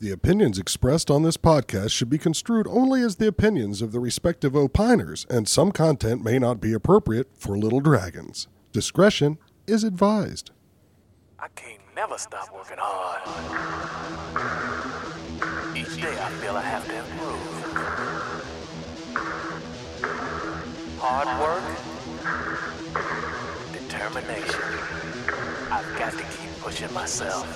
The opinions expressed on this podcast should be construed only as the opinions of the respective opiners, and some content may not be appropriate for little dragons. Discretion is advised. I can't never stop working hard. Each day I feel I have to improve. Hard work, determination. I've got to keep pushing myself.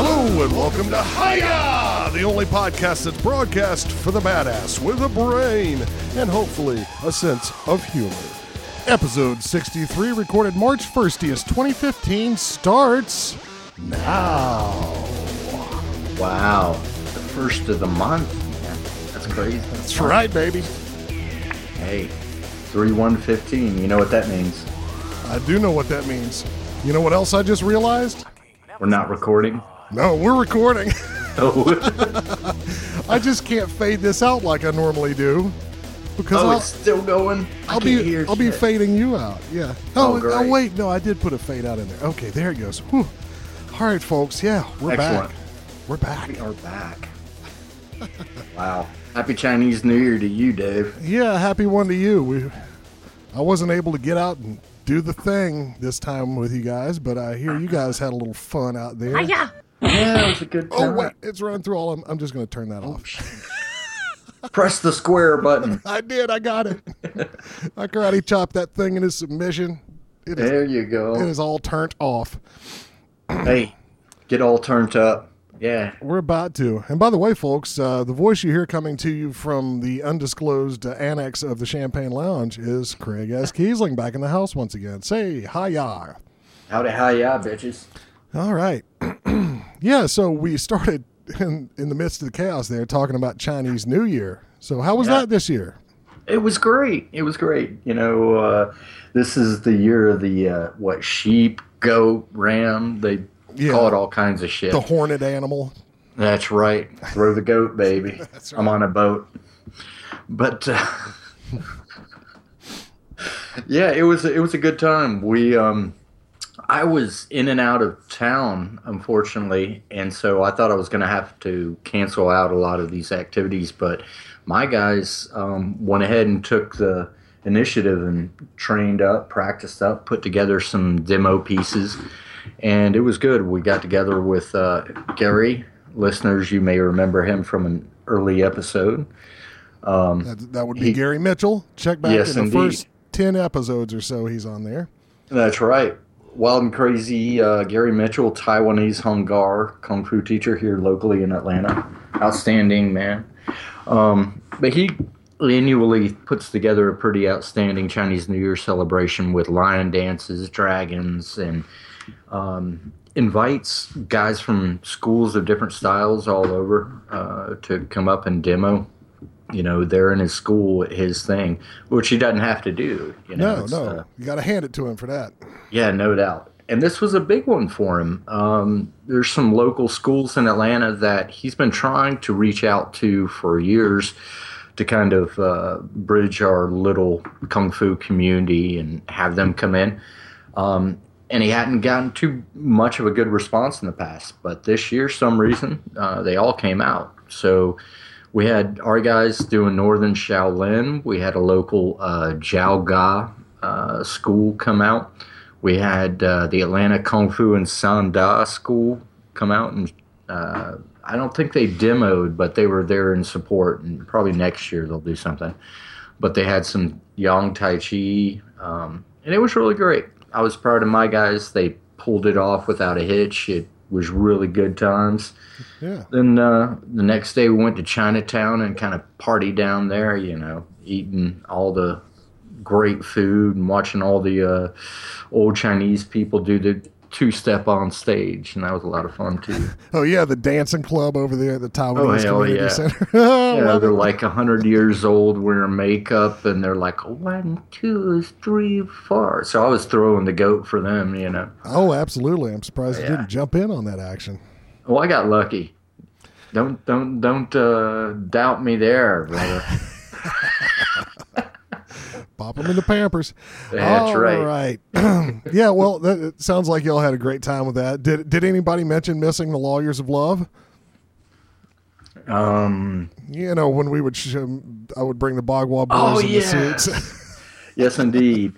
Hello and welcome to Hiya, the only podcast that's broadcast for the badass with a brain and hopefully a sense of humor. Episode 63, recorded March 1st, 2015, starts now. Wow, the first of the month. Man. That's crazy. That's right, baby. Hey, three one fifteen. You know what that means? I do know what that means. You know what else I just realized? We're not recording. No, we're recording. Oh, I just can't fade this out like I normally do because oh I'll, it's still going. I I'll be hear I'll be fading you out. Yeah. Oh, oh, oh, great. wait, no, I did put a fade out in there. Okay, there it goes. Whew. All right, folks. Yeah, we're Excellent. back. We're back. We are back. wow. Happy Chinese New Year to you, Dave. Yeah, happy one to you. We, I wasn't able to get out and do the thing this time with you guys, but I hear you guys had a little fun out there. Yeah, it was a good Oh wait, it's running through all. I'm, I'm just going to turn that off. Press the square button. I did. I got it. I karate chopped that thing in his submission. It is, There you go. It is all turned off. Hey, get all turned up. Yeah. We're about to. And by the way, folks, uh, the voice you hear coming to you from the undisclosed uh, annex of the Champagne Lounge is Craig S. Kiesling back in the house once again. Say hi-ya. Howdy, hi, yeah, bitches. All right. yeah, so we started in, in the midst of the chaos there talking about Chinese New Year. So how was Yeah. that this year? It was great. It was great. You know, uh, this is the year of the uh, what sheep, goat, ram. They Yeah. call it all kinds of shit. The horned animal. That's right. Throw the goat, baby. That's I'm on a boat. But uh, yeah, it was it was a good time. We um I was in and out of town, unfortunately, and so I thought I was going to have to cancel out a lot of these activities. But my guys um, went ahead and took the initiative and trained up, practiced up, put together some demo pieces, and it was good. We got together with uh, Gary. Listeners, you may remember him from an early episode. That, that would be He- Gary Mitchell. Check back Yes, in the indeed. first 10 episodes or so he's on there. That's right. Wild and crazy uh, Gary Mitchell, Taiwanese Hung Gar kung fu teacher here locally in Atlanta. Outstanding man. Um, but he annually puts together a pretty outstanding Chinese New Year celebration with lion dances, dragons, and um, invites guys from schools of different styles all over uh, to come up and demo. You know, they're in his school, his thing, which he doesn't have to do. You know, No, no. uh, you got to hand it to him for that. yeah, no doubt. And this was a big one for him. Um, there's some local schools in Atlanta that he's been trying to reach out to for years to kind of uh, bridge our little kung fu community and have them come in. Um, and he hadn't gotten too much of a good response in the past. But this year, some reason, uh, they all came out. So we had our guys doing Northern Shaolin. We had a local uh, Jow Ga uh, school come out. We had uh, the Atlanta Kung Fu and Sanda school come out, and uh, I don't think they demoed, but they were there in support. And probably next year they'll do something. But they had some Yang Tai Chi, um, and it was really great. I was proud of my guys. They pulled it off without a hitch. It was really good times. Yeah. Then uh, the next day we went to Chinatown and kind of party down there. You know, eating all the great food and watching all the uh, old Chinese people do the two step on stage, and that was a lot of fun too. Oh, yeah. The dancing club over there at the Taiwanese hell Community yeah. Center. Oh, Yeah, they're it. like a hundred years old wearing makeup, and they're like one, two, three, four. So I was throwing the goat for them. You know. oh, absolutely. I'm surprised you didn't jump in on that action. Well, I got lucky. Don't don't don't uh, doubt me there, brother. Pop them in the Pampers. That's All right. right. yeah. Well, that, it sounds like y'all had a great time with that. Did Did anybody mention missing the Lawyers of Love? Um, You know, when we would, sh- I would bring the Bagua boys Oh, in the suits. yes, indeed.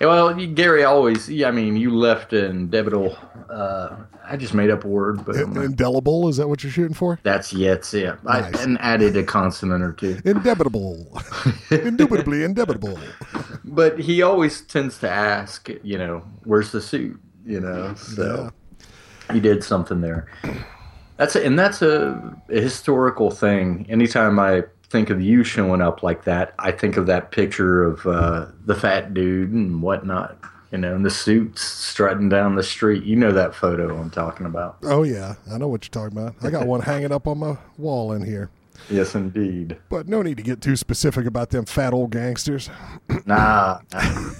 Well, Gary always. Yeah, I mean, you left indebitable. Uh, I just made up a word, but I'm Indelible. Is that what you're shooting for? that's yes, yeah. Nice. I and added a consonant or two. Indebitable. Indubitably indebitable. But he always tends to ask, you know, where's the suit? You know, so he did something there. That's a, and that's a, a historical thing. Anytime I think of you showing up like that, I think of that picture of uh, the fat dude and whatnot. You know, in the suits strutting down the street. You know that photo I'm talking about. Oh yeah, I know what you're talking about. I got one hanging up on my wall in here. Yes, indeed. But no need to get too specific about them fat old gangsters. Nah. nah.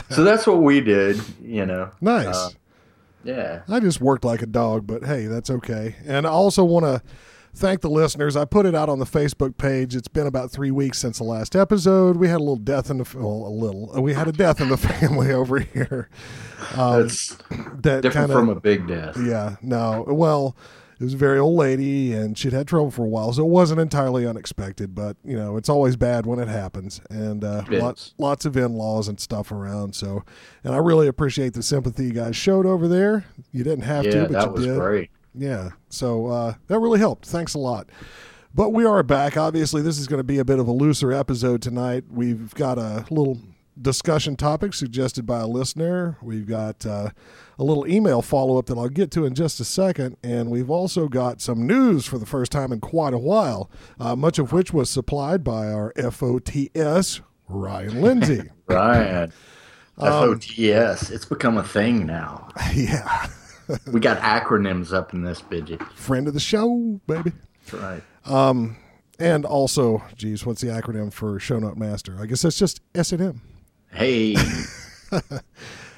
so that's what we did. You know. Nice. Uh, yeah. I just worked like a dog, but hey, that's okay. And I also want to thank the listeners. I put it out on the Facebook page. It's been about three weeks since the last episode. We had a little death in the well, a little. We had a death in the family over here. That's That different kind from a big death. yeah. No, well, it was a very old lady, and she'd had trouble for a while, so it wasn't entirely unexpected. But you know, it's always bad when it happens, and uh, It lots lots of in laws and stuff around. So, and I really appreciate the sympathy you guys showed over there. You didn't have Yeah, to, but that you was did. great. Yeah. So uh, that really helped. Thanks a lot. But we are back. Obviously, this is going to be a bit of a looser episode tonight. We've got a little discussion topic suggested by a listener. We've got uh, a little email follow up that I'll get to in just a second. And we've also got some news for the first time in quite a while, uh, much of which was supplied by our FOTS, Ryan Lindsay. Ryan. Um, FOTS. It's become a thing now. yeah. We got acronyms up in this bidget. Friend of the show, baby. That's right. Um, and also, geez, what's the acronym for Show Note Master? I guess that's just S and M. Hey.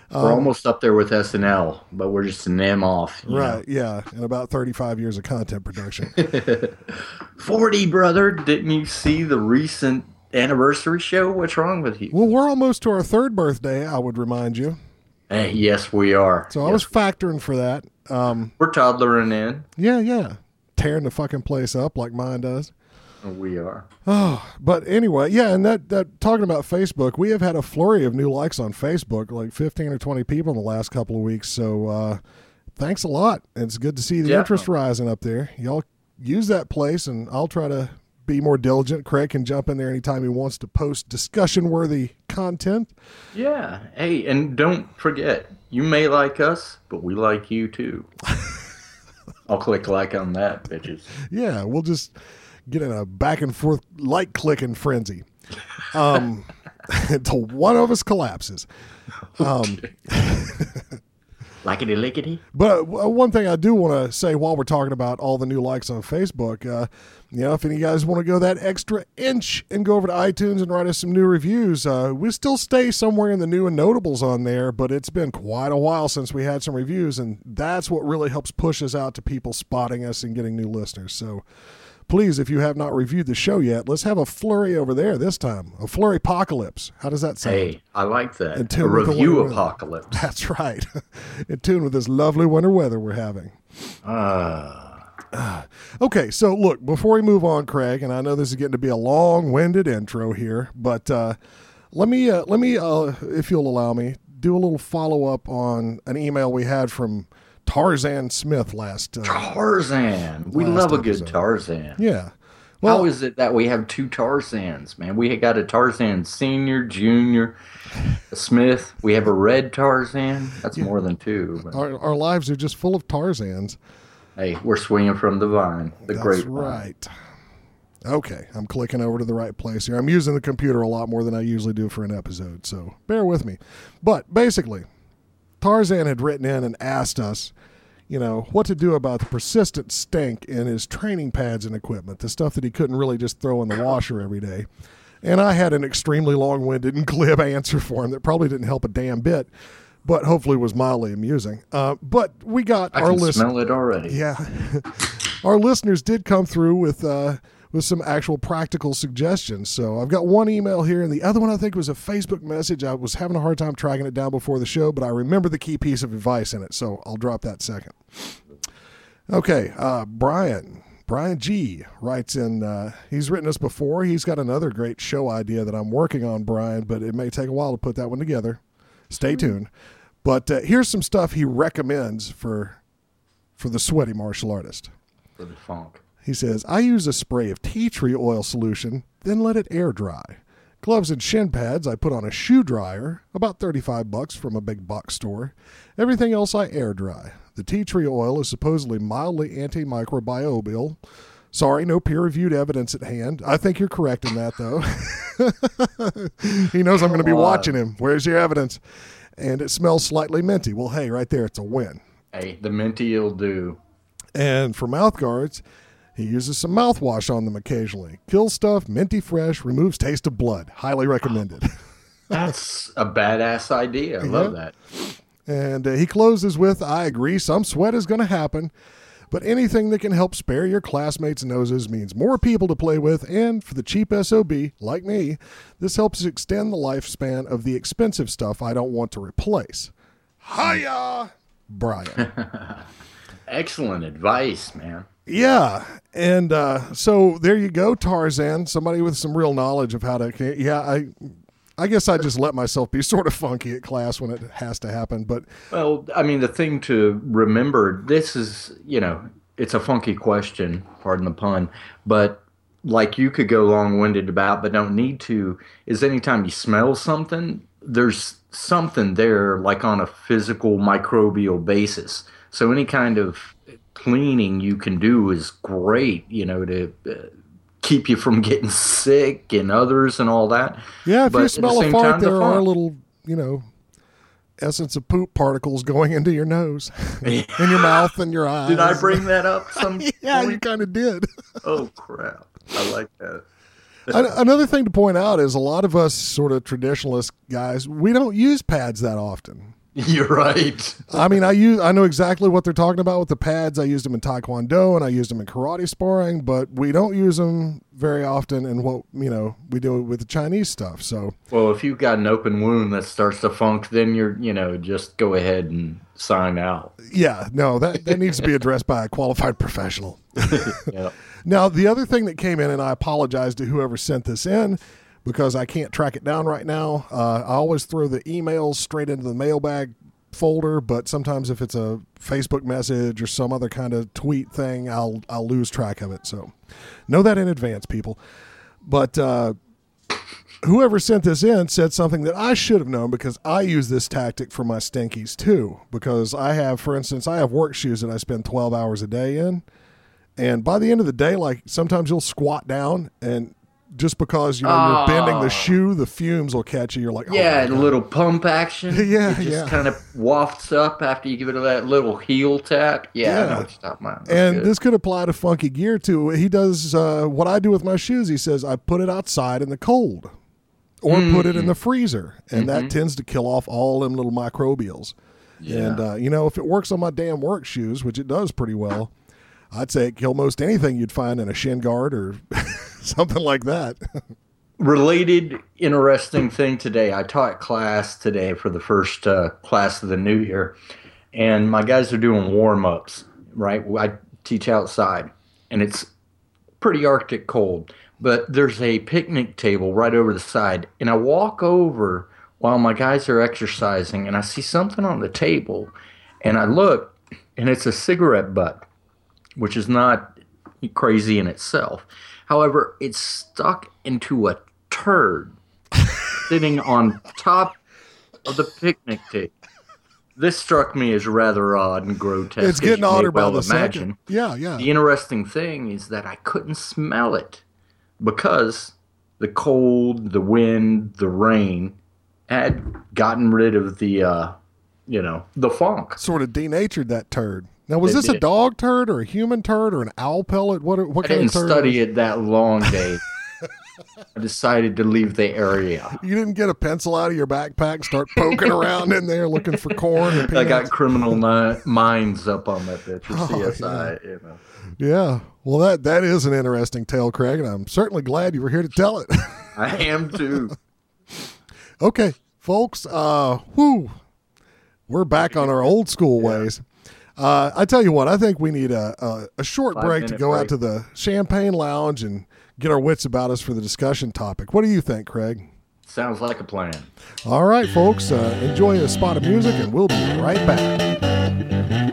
Um, we're almost up there with SNL, but we're just an M off. you know. Right, yeah, and about 35 years of content production. 40, brother. Didn't you see the recent anniversary show? What's wrong with you? well, we're almost to our third birthday, I would remind you. Hey, yes, we are. So I was factoring for that. Um, We're toddlering in. yeah, yeah. Tearing the fucking place up like mine does. We are. Oh, but anyway, yeah, and that, that talking about Facebook, we have had a flurry of new likes on Facebook, like 15 or 20 people in the last couple of weeks. So uh, thanks a lot. It's good to see the Yeah. interest rising up there. Y'all use that place, and I'll try to be more diligent. Craig can jump in there anytime he wants to post discussion worthy content. Yeah. Hey, and don't forget, you may like us, but we like you too. I'll click like on that, bitches. Yeah, we'll just get in a back and forth like clicking frenzy um, until one of us collapses. Um, Lickety lickety. But uh, one thing I do want to say while we're talking about all the new likes on Facebook, uh, you know, if any of you guys want to go that extra inch and go over to iTunes and write us some new reviews, uh, we still stay somewhere in the new and notables on there, but it's been quite a while since we had some reviews, and that's what really helps push us out to people spotting us and getting new listeners. So please, if you have not reviewed the show yet, let's have a flurry over there this time. A flurry apocalypse. How does that sound? Hey, I like that. A tune with review apocalypse. That's right. In tune with this lovely winter weather we're having. Ah, Okay, so look, before we move on, Craig, and I know this is getting to be a long-winded intro here, but uh, let me uh, let me, uh, if you'll allow me, do a little follow-up on an email we had from Tarzan Smith last. Uh, Tarzan. We Last love a good. Tarzan. yeah. How Well, is it that we have two Tarzans, man? We got a Tarzan senior, junior, Smith. We have a red Tarzan. That's more than two. But, our, our lives are just full of Tarzans. hey, we're swinging from the vine, the That's great right. Okay, I'm clicking over to the right place here. I'm using the computer a lot more than I usually do for an episode, so bear with me. But basically, Tarzan had written in and asked us, you know, what to do about the persistent stink in his training pads and equipment, the stuff that he couldn't really just throw in the washer every day. And I had an extremely long winded and glib answer for him that probably didn't help a damn bit, but hopefully was mildly amusing. Uh, but we got I our can list. smell it already. Yeah. Our listeners did come through with uh, with some actual practical suggestions. So I've got one email here, and the other one I think was a Facebook message. I was having a hard time tracking it down before the show, but I remember the key piece of advice in it, so I'll drop that second. Okay, uh, Brian. Brian G writes in, uh, he's written us before. He's got another great show idea that I'm working on, Brian, but it may take a while to put that one together. Stay tuned. But uh, here's some stuff he recommends for for the sweaty martial artist. For the funk. He says, I use a spray of tea tree oil solution, then let it air dry. Gloves and shin pads I put on a shoe dryer, about 35 bucks from a big box store. Everything else I air dry. The tea tree oil is supposedly mildly antimicrobial. Sorry, no peer reviewed evidence at hand. I think you're correct in that, though. he knows I'm going to be watching him. Where's your evidence? And it smells slightly minty. Well, hey, right there, it's a win. Hey, the minty will do. And for mouth guards, he uses some mouthwash on them occasionally. Kills stuff, minty fresh, removes taste of blood. Highly recommended. That's a badass idea. I love that. And uh, he closes with I agree, some sweat is going to happen, but anything that can help spare your classmates' noses means more people to play with, and for the cheap SOB, like me, this helps extend the lifespan of the expensive stuff I don't want to replace. Hiya, Brian. Excellent advice, man. Yeah, and uh, so there you go, Tarzan. Somebody with some real knowledge of how to. Yeah, I, I guess I just let myself be sort of funky at class when it has to happen. But Well, I mean, the thing to remember this is, you know, it's a funky question, pardon the pun, but like you could go long winded about, but don't need to, is anytime you smell something, there's something there, like on a physical microbial basis. So any kind of cleaning you can do is great, you know, to. Uh, keep you from getting sick and others and all that. yeah, if But you smell a fart, time, the there are little, you know, essence of poop particles going into your nose, in your mouth, and your eyes. Did I bring that up? Some yeah, you kind of did. Oh crap! I like that. Another thing to point out is a lot of us sort of traditionalist guys, we don't use pads that often. You're right. I mean, I use I know exactly what they're talking about with the pads. I used them in taekwondo and I used them in karate sparring, but we don't use them very often in what, you know, we do with the Chinese stuff. So, Well, if you've got an open wound that starts to funk, then you're, you know, just go ahead and sign out. yeah, no, that that needs to be addressed by a qualified professional. Yep. Now, the other thing that came in, and I apologize to whoever sent this in because I can't track it down right now. Uh, I always throw the emails straight into the mailbag folder, but sometimes if it's a Facebook message or some other kind of tweet thing, I'll I'll lose track of it. So, know that in advance, people. But uh, whoever sent this in said something that I should have known because I use this tactic for my stinkies too. Because I have, for instance, I have work shoes that I spend 12 hours a day in. And by the end of the day, like sometimes you'll squat down and just because you know you're bending the shoe, the fumes will catch you. You're like, oh Yeah, and a little pump action. Yeah, it just yeah. kind of wafts up after you give it that little heel tap. Yeah, Yeah. know what you're talking about. That's and good. this could apply to funky gear too. He does uh, what I do with my shoes. He says I put it outside in the cold, or put it in the freezer, and that tends to kill off all them little microbials. And uh, you know, if it works on my damn work shoes, which it does pretty well, I'd say it kill most anything you'd find in a shin guard or something like that. related interesting thing today i taught class today for the first uh, class of the new year and my guys are doing warm-ups right i teach outside and it's pretty arctic cold but there's a picnic table right over the side and i walk over while my guys are exercising and i see something on the table and i look and it's a cigarette butt which is not crazy in itself. However, it's stuck into a turd sitting on top of the picnic table. This struck me as rather odd and grotesque. it's getting odder by the imagine. second. Yeah, yeah. The interesting thing is that I couldn't smell it because the cold, the wind, the rain had gotten rid of the, uh, you know, the funk. Sort of denatured that turd. Now, was this a dog turd or a human turd or an owl pellet? What what I kind didn't of turd? study it that long, Dave. I decided to leave the area. You didn't get a pencil out of your backpack start poking around in there looking for corn and I got criminal ni- minds up on that bitch. Or Oh, CSI, you know. Yeah. Well, that that is an interesting tale, Craig, and I'm certainly glad you were here to tell it. I am too. okay, folks. Uh, whoo, we're back on our old school ways. Uh, I tell you what, I think we need a a, a short Five break to minute go out to the champagne lounge and get our wits about us for the discussion topic. What do you think, Craig? Sounds like a plan. All right, folks. Uh, enjoy a spot of music, and we'll be right back.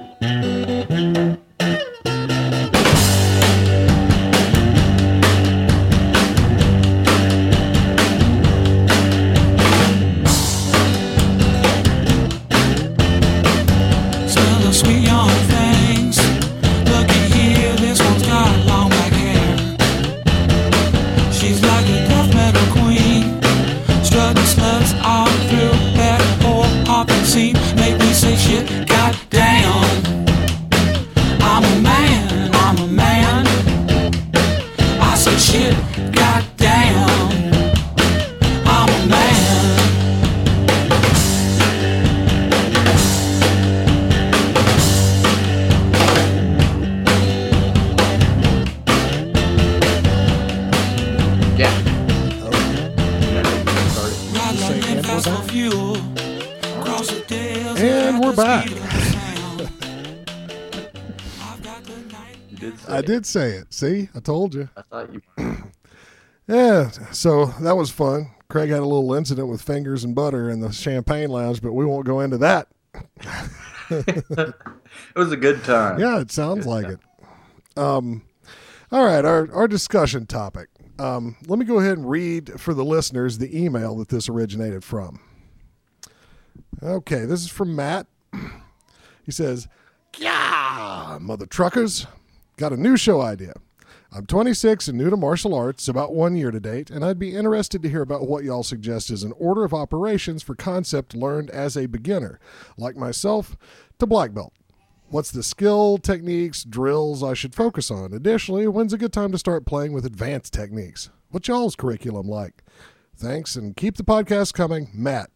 Did say it. See, I told you. I thought you. Yeah, so that was fun. Craig had a little incident with fingers and butter in the champagne lounge, but we won't go into that. It was a good time. Yeah, it sounds like it. Um, all right, our, our discussion topic. Um, let me go ahead and read for the listeners the email that this originated from. Okay, this is from Matt. He says, Yeah, mother truckers, got a new show idea. I'm 26 and new to martial arts, about one year to date, and I'd be interested to hear about what y'all suggest as an order of operations for concept learned as a beginner, like myself, to black belt. What's the skill, techniques, drills I should focus on? Additionally, when's a good time to start playing with advanced techniques? What's y'all's curriculum like? Thanks, and keep the podcast coming, Matt.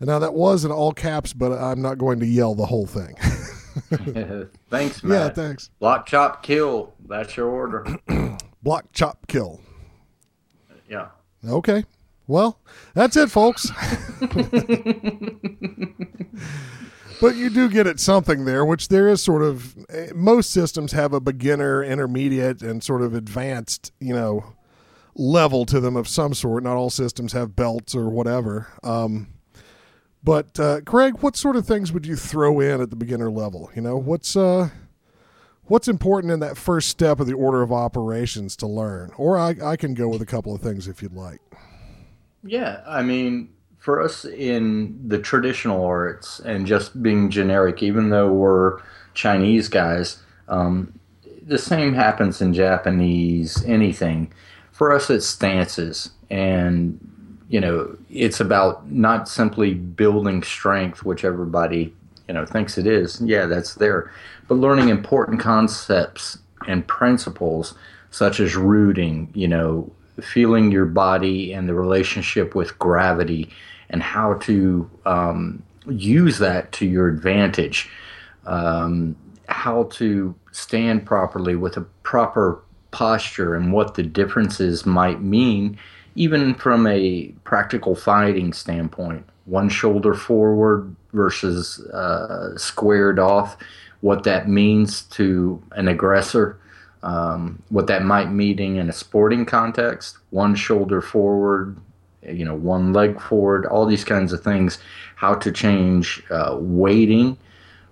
And now that was in all caps, but I'm not going to yell the whole thing. Thanks, man. yeah, thanks. Block, chop, kill. That's your order. Block, chop, kill. yeah. Okay. Well, that's it, folks. but you do get at something there, which there is sort of eh, most systems have a beginner, intermediate, and sort of advanced, you know, level to them of some sort. Not all systems have belts or whatever. Um, but uh, Craig, what sort of things would you throw in at the beginner level? You know, what's uh, what's important in that first step of the order of operations to learn? Or I, I can go with a couple of things if you'd like. Yeah, I mean, for us in the traditional arts and just being generic, even though we're Chinese guys, um, the same happens in Japanese, anything. For us, it's stances. And, you know, it's about not simply building strength, which everybody, you know, thinks it is. Yeah, that's there. But learning important concepts and principles such as rooting, you know, feeling your body and the relationship with gravity and how to um, use that to your advantage, um, how to stand properly with a proper posture and what the differences might mean, even from a practical fighting standpoint. One shoulder forward versus uh, squared off, what that means to an aggressor um, what that might mean in a sporting context one shoulder forward you know one leg forward all these kinds of things how to change uh, weighting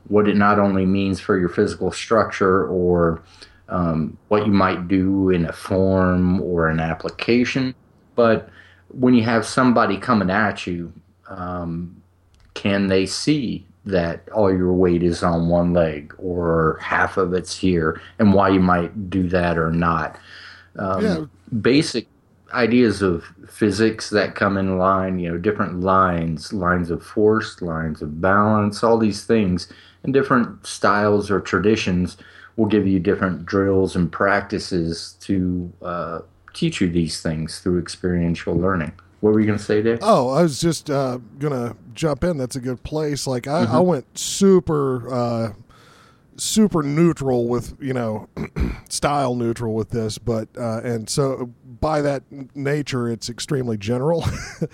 what it not only means for your physical structure or um, what you might do in a form or an application but when you have somebody coming at you um, can they see that all your weight is on one leg or half of it's here and why you might do that or not. Um, Yeah. Basic ideas of physics that come in line, you know, different lines, lines of force, lines of balance, all these things, and different styles or traditions will give you different drills and practices to uh, teach you these things through experiential learning. What were you going to say, Dave? Oh, I was just uh, gonna jump in. That's a good place. Like I, I went super, uh, super neutral with you know, style neutral with this, but uh, and so by that nature, it's extremely general.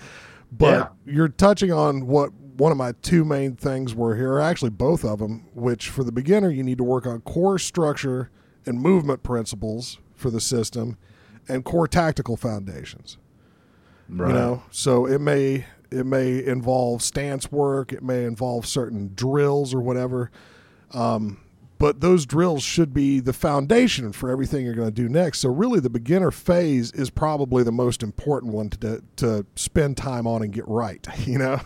but you're touching on what one of my two main things were here, actually both of them. Which for the beginner, you need to work on core structure and movement principles for the system, and core tactical foundations. Right. you know so it may it may involve stance work it may involve certain drills or whatever um, but those drills should be the foundation for everything you're going to do next. So really the beginner phase is probably the most important one to to spend time on and get right you know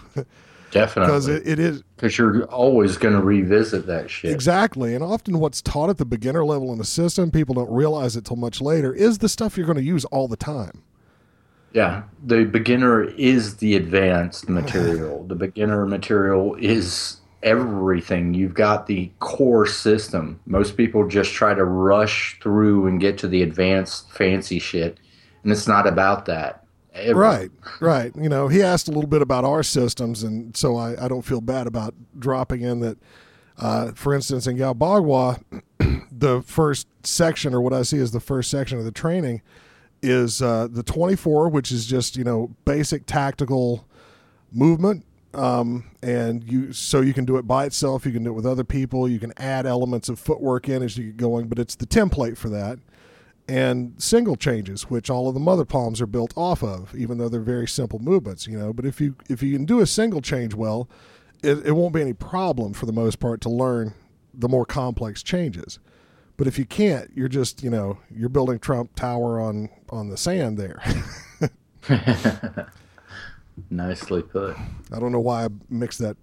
Definitely. because it, it is Because you're always going to revisit that shit. Exactly. And often what's taught at the beginner level in the system, people don't realize it till much later, is the stuff you're going to use all the time. Yeah, the beginner is the advanced material. the beginner material is everything. You've got the core system. Most people just try to rush through and get to the advanced fancy shit, and it's not about that. Ever. Right, right. You know, he asked a little bit about our systems, and so I, I don't feel bad about dropping in that. Uh, for instance, in Gao Bagua, the first section, or what I see as the first section of the training, is uh, the 24, which is just you know basic tactical movement. Um, and you so you can do it by itself, you can do it with other people, you can add elements of footwork in as you get going, but it's the template for that and single changes, which all of the mother palms are built off of, even though they're very simple movements, you know. But if you if you can do a single change well, it, it won't be any problem for the most part to learn the more complex changes. But if you can't, you're just you know you're building Trump Tower on on the sand there. Nicely put. I don't know why I mixed that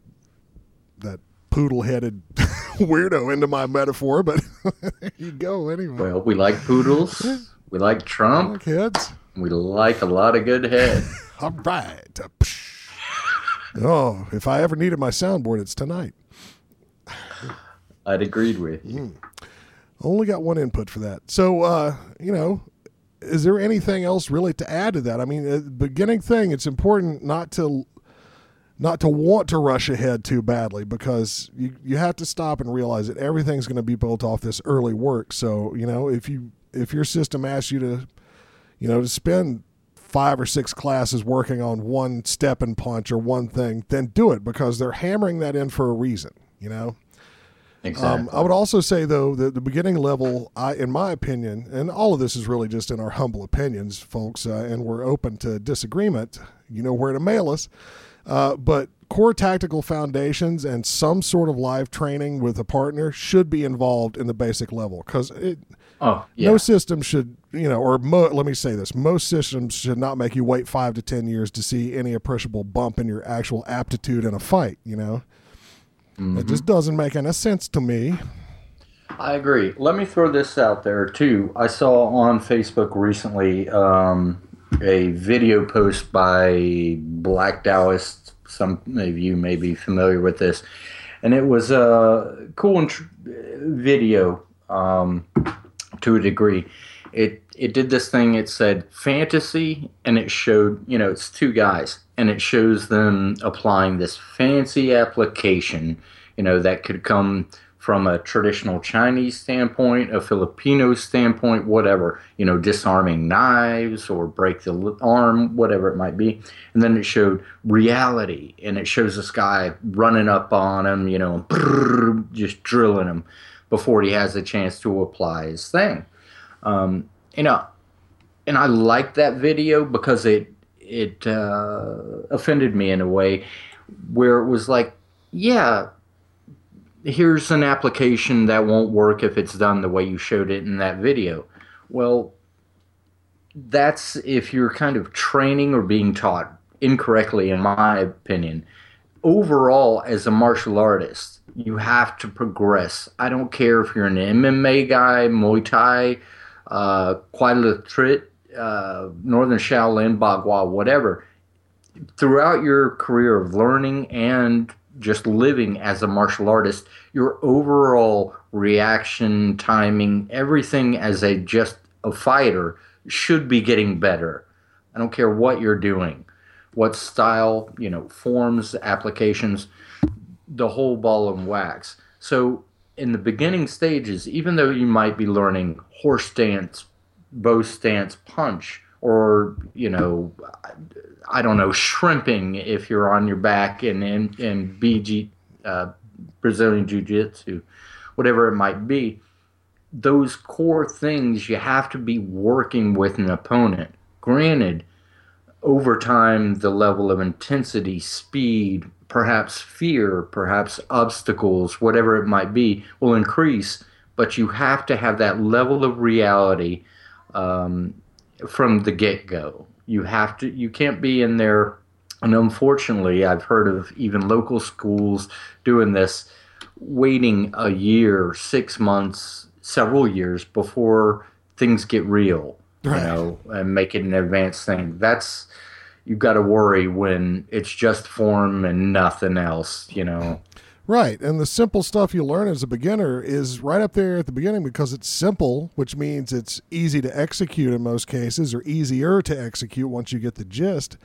that poodle headed weirdo into my metaphor, but there you go anyway. Well, we like poodles. We like Trump. kids. We like a lot of good head. All right. Uh. Oh, if I ever needed my soundboard, it's tonight. I'd agreed with you. Only got one input for that. So, uh, you know, is there anything else really to add to that? I mean, the beginning thing, it's important not to not to want to rush ahead too badly because you you have to stop and realize that everything's going to be built off this early work. So, you know, if you if your system asks you to, you know, to spend five or six classes working on one step and punch or one thing, then do it because they're hammering that in for a reason, you know? Exactly. Um, I would also say, though, that the beginning level, I, in my opinion, and all of this is really just in our humble opinions, folks, uh, and we're open to disagreement. You know where to mail us. Uh, but core tactical foundations and some sort of live training with a partner should be involved in the basic level because it. oh, yeah. No system should, you know, or mo- let me say this: most systems should not make you wait five to ten years to see any appreciable bump in your actual aptitude in a fight. You know, it just doesn't make any sense to me. I agree. Let me throw this out there too. I saw on Facebook recently um, a video post by Black Taoist. Some of you may be familiar with this, and it was a cool video um, to a degree. It it did this thing. It said fantasy, and it showed you know it's two guys, and it shows them applying this fancy application. You know that could come from a traditional Chinese standpoint, a Filipino standpoint, whatever, you know, disarming knives or break the arm, whatever it might be. And then it showed reality, and it shows this guy running up on him, you know, just drilling him before he has a chance to apply his thing. Um, you know, and I liked that video because it it uh, offended me in a way where it was like, yeah, here's an application that won't work if it's done the way you showed it in that video. Well, that's if you're kind of training or being taught incorrectly, in my opinion. Overall, as a martial artist, you have to progress. I don't care if you're an MMA guy, Muay Thai, uh, Trit, uh, Northern Shaolin, Bagua, whatever. Throughout your career of learning and just living as a martial artist, your overall reaction, timing, everything as a just a fighter should be getting better. I don't care what you're doing, what style, you know, forms, applications, the whole ball and wax. So in the beginning stages, even though you might be learning horse stance, bow stance, punch, or you know, I don't know, shrimping if you're on your back in in, in BG uh, Brazilian Jiu Jitsu, whatever it might be. Those core things you have to be working with an opponent. Granted, over time, the level of intensity, speed, perhaps fear, perhaps obstacles, whatever it might be, will increase. But you have to have that level of reality um, from the get go. You have to. You can't be in there. And unfortunately, I've heard of even local schools doing this, waiting a year, six months, several years before things get real. Right. You know, and make it an advanced thing. That's you've got to worry when it's just form and nothing else. You know. Right. And the simple stuff you learn as a beginner is right up there at the beginning because it's simple, which means it's easy to execute in most cases or easier to execute once you get the gist.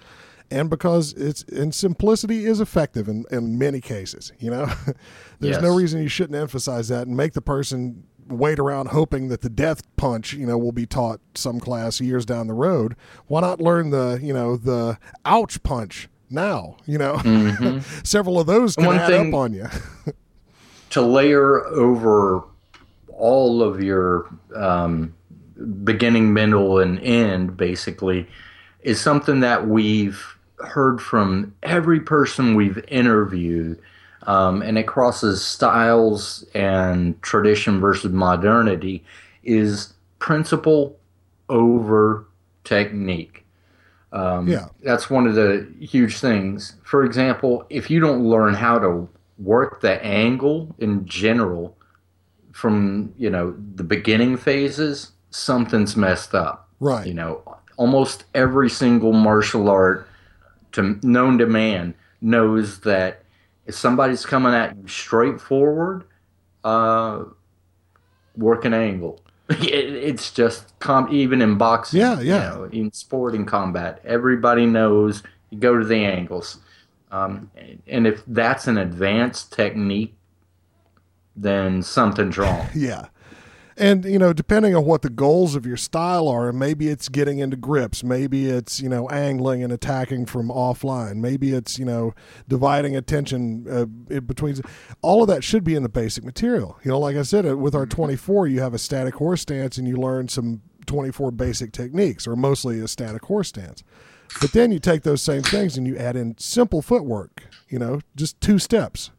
And because it's and simplicity is effective in, in many cases, you know. There's no reason you shouldn't emphasize that and make the person wait around hoping that the death punch, you know, will be taught some class years down the road. Why not learn the, you know, the ouch punch now, you know? Several of those can One add up on you. to layer over all of your um, beginning, middle, and end, basically, is something that we've heard from every person we've interviewed. Um, and it crosses styles and tradition versus modernity, is principle over technique. Um, Yeah. That's one of the huge things. For example, if you don't learn how to work the angle in general from, you know, the beginning phases, something's messed up. Right. You know, almost every single martial art to known to man knows that if somebody's coming at you straight forward, uh, work an angle. It, it's just com- even in boxing, Yeah, you yeah. know, in sporting combat, everybody knows you go to the angles. Um, and if that's an advanced technique, then something's wrong. Yeah. And, you know, depending on what the goals of your style are, maybe it's getting into grips. Maybe it's, you know, angling and attacking from offline. Maybe it's, you know, dividing attention uh, between. All of that should be in the basic material. You know, like I said, uh, with our 24, you have a static horse stance and you learn some 24 basic techniques, or mostly a static horse stance. But then you take those same things and you add in simple footwork, you know, just two steps.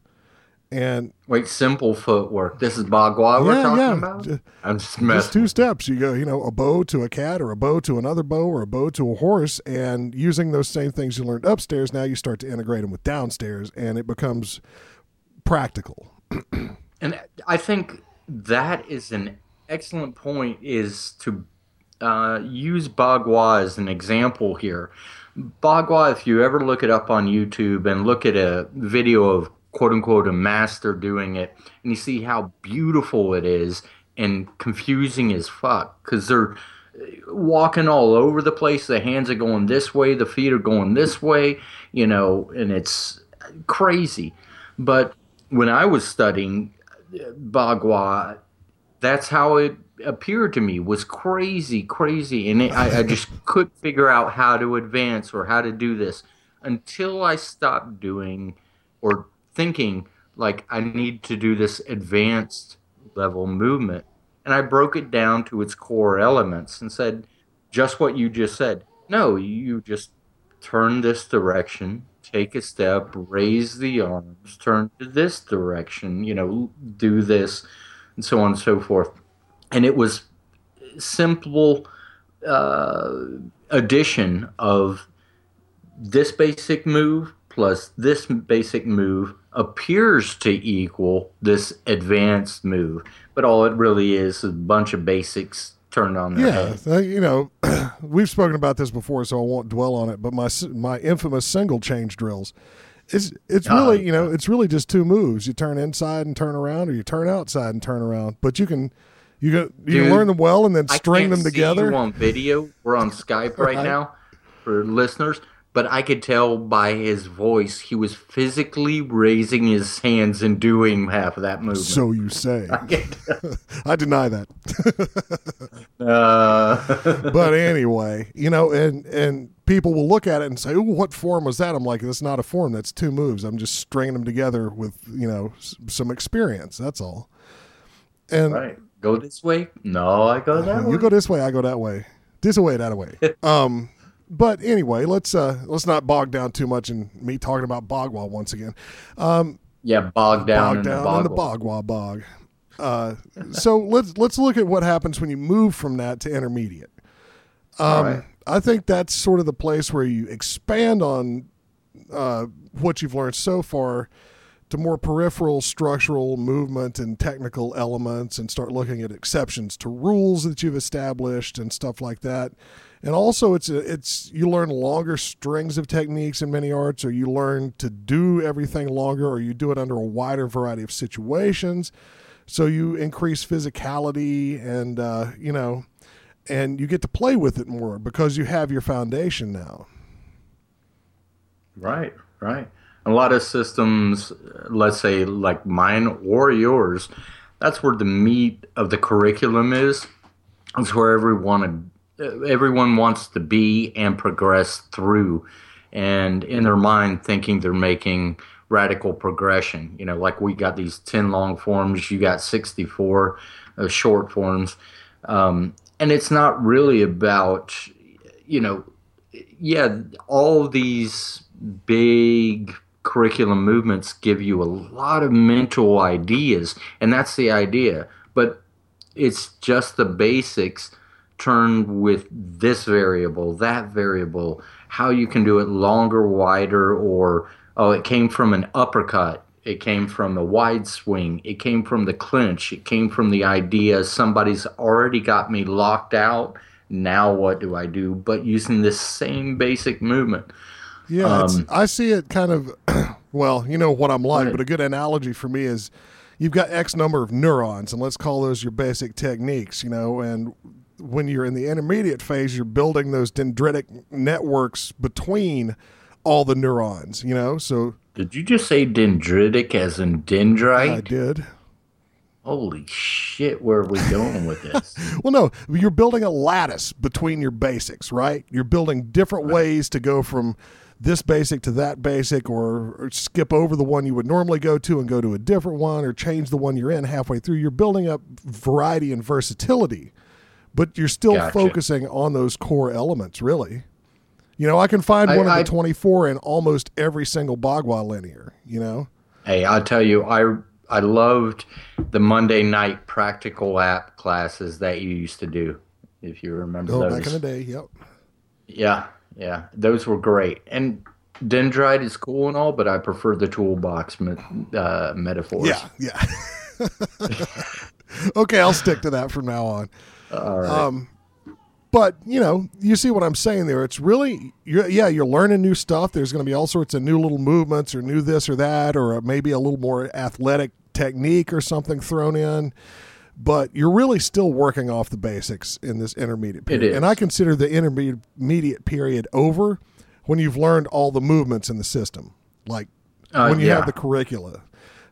And Wait, simple footwork. This is Bagua we're Yeah, talking yeah. about? I'm just messing. just two steps. You go, you know, a bow to a cat, or a bow to another bow, or a bow to a horse, and using those same things you learned upstairs, now you start to integrate them with downstairs, and it becomes practical. And I think that is an excellent point is to uh, use Bagua as an example here. Bagua, if you ever look it up on YouTube and look at a video of quote unquote a master doing it, and you see how beautiful it is and confusing as fuck because they're uh, walking all over the place. The hands are going this way, the feet are going this way, you know, and it's crazy. But when I was studying uh, Bagua, that's how it appeared to me was crazy, crazy, and it, I, I just couldn't figure out how to advance or how to do this until I stopped doing or thinking like I need to do this advanced level movement, and I broke it down to its core elements and said just what you just said. No, you just turn this direction, take a step, raise the arms, turn to this direction, you know, do this, and so on and so forth. And it was simple uh, addition of this basic move plus this basic move appears to equal this advanced move, but all it really is is a bunch of basics turned on their Yeah, head. you know, we've spoken about this before, so I won't dwell on it. But my my infamous single change drills, it's it's Oh, really you know it's really just two moves. You turn inside and turn around, or you turn outside and turn around. But you can You go, you Dude, learn them well and then string them together. on video. We're on Skype right Right. now for listeners, but I could tell by his voice he was physically raising his hands and doing half of that movement. So you say. I. I deny that. uh, but anyway, you know, and and people will look at it and say, "Ooh, what form was that?" I'm like, "That's not a form. That's two moves. I'm just stringing them together with you know s- some experience. That's all." And right. Go this way. No, I go that way. you go this way, I go that way. This way, that way. um, but anyway, let's uh let's not bog down too much in me talking about Bagua once again. Um, yeah, bog down bog in down the in the bog. Bagua bog. Uh, so let's let's look at what happens when you move from that to intermediate. Um, right. I think that's sort of the place where you expand on uh, what you've learned so far to more peripheral structural movement and technical elements and start looking at exceptions to rules that you've established and stuff like that. And also it's a, it's you learn longer strings of techniques in many arts or you learn to do everything longer or you do it under a wider variety of situations. So you increase physicality and uh, you know and you get to play with it more because you have your foundation now. Right, right. A lot of systems, let's say like mine or yours, that's where the meat of the curriculum is. It's where everyone everyone wants to be and progress through, and in their mind thinking they're making radical progression. You know, like we got these ten long forms, you got sixty four uh, short forms, um, and it's not really about you know yeah, all these big curriculum movements give you a lot of mental ideas, and that's the idea. But it's just the basics turned with this variable, that variable, how you can do it longer, wider, or oh, it came from an uppercut. It came from a wide swing. It came from the clinch. It came from the idea somebody's already got me locked out. Now what do I do? But using this same basic movement. Yeah, Um, I see it kind of. Well, you know what I'm like, but a good analogy for me is you've got X number of neurons, and let's call those your basic techniques. You know, and when you're in the intermediate phase, you're building those dendritic networks between all the neurons. You know, so Did you just say dendritic as in dendrite? I did. Holy shit, where are we going with this? Well, no, you're building a lattice between your basics, right? You're building different ways to go from this basic to that basic, or, or skip over the one you would normally go to and go to a different one, or change the one you're in halfway through. You're building up variety and versatility, but you're still Gotcha. focusing on those core elements, really. You know, I can find I- one of I- the 24 in almost every single Bagua linear, you know? hey, I'll tell you, I I loved the Monday night practical app classes that you used to do, if you remember Oh, those. back in the day, yep. Yeah, yeah, those were great. And dendrite is cool and all, but I prefer the toolbox uh, metaphors. Yeah, yeah. okay, I'll stick to that from now on. All right. Um, but you know, you see what I'm saying there. It's really, you're, yeah, you're learning new stuff. There's going to be all sorts of new little movements, or new this or that, or maybe a little more athletic technique or something thrown in. But you're really still working off the basics in this intermediate period. And I consider the intermediate period over when you've learned all the movements in the system, like Uh, when you yeah. have the curricula.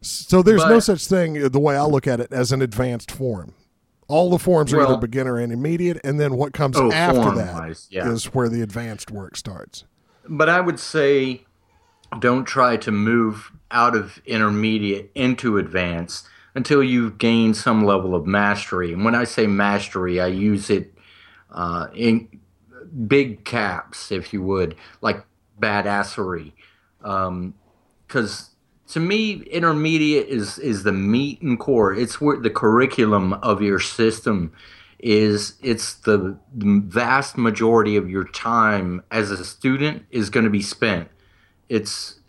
So there's no such thing, the way I look at it, as an advanced form. All the forms are either beginner and intermediate, and then what comes Oh, after that form-wise, is where the advanced work starts. But I would say don't try to move out of intermediate into advanced until you've gained some level of mastery. And when I say mastery, I use it uh, in big caps, if you would, like badassery. Because to me, intermediate is is the meat and core. It's where the curriculum of your system is. It's the, vast majority of your time as a student is going to be spent. It's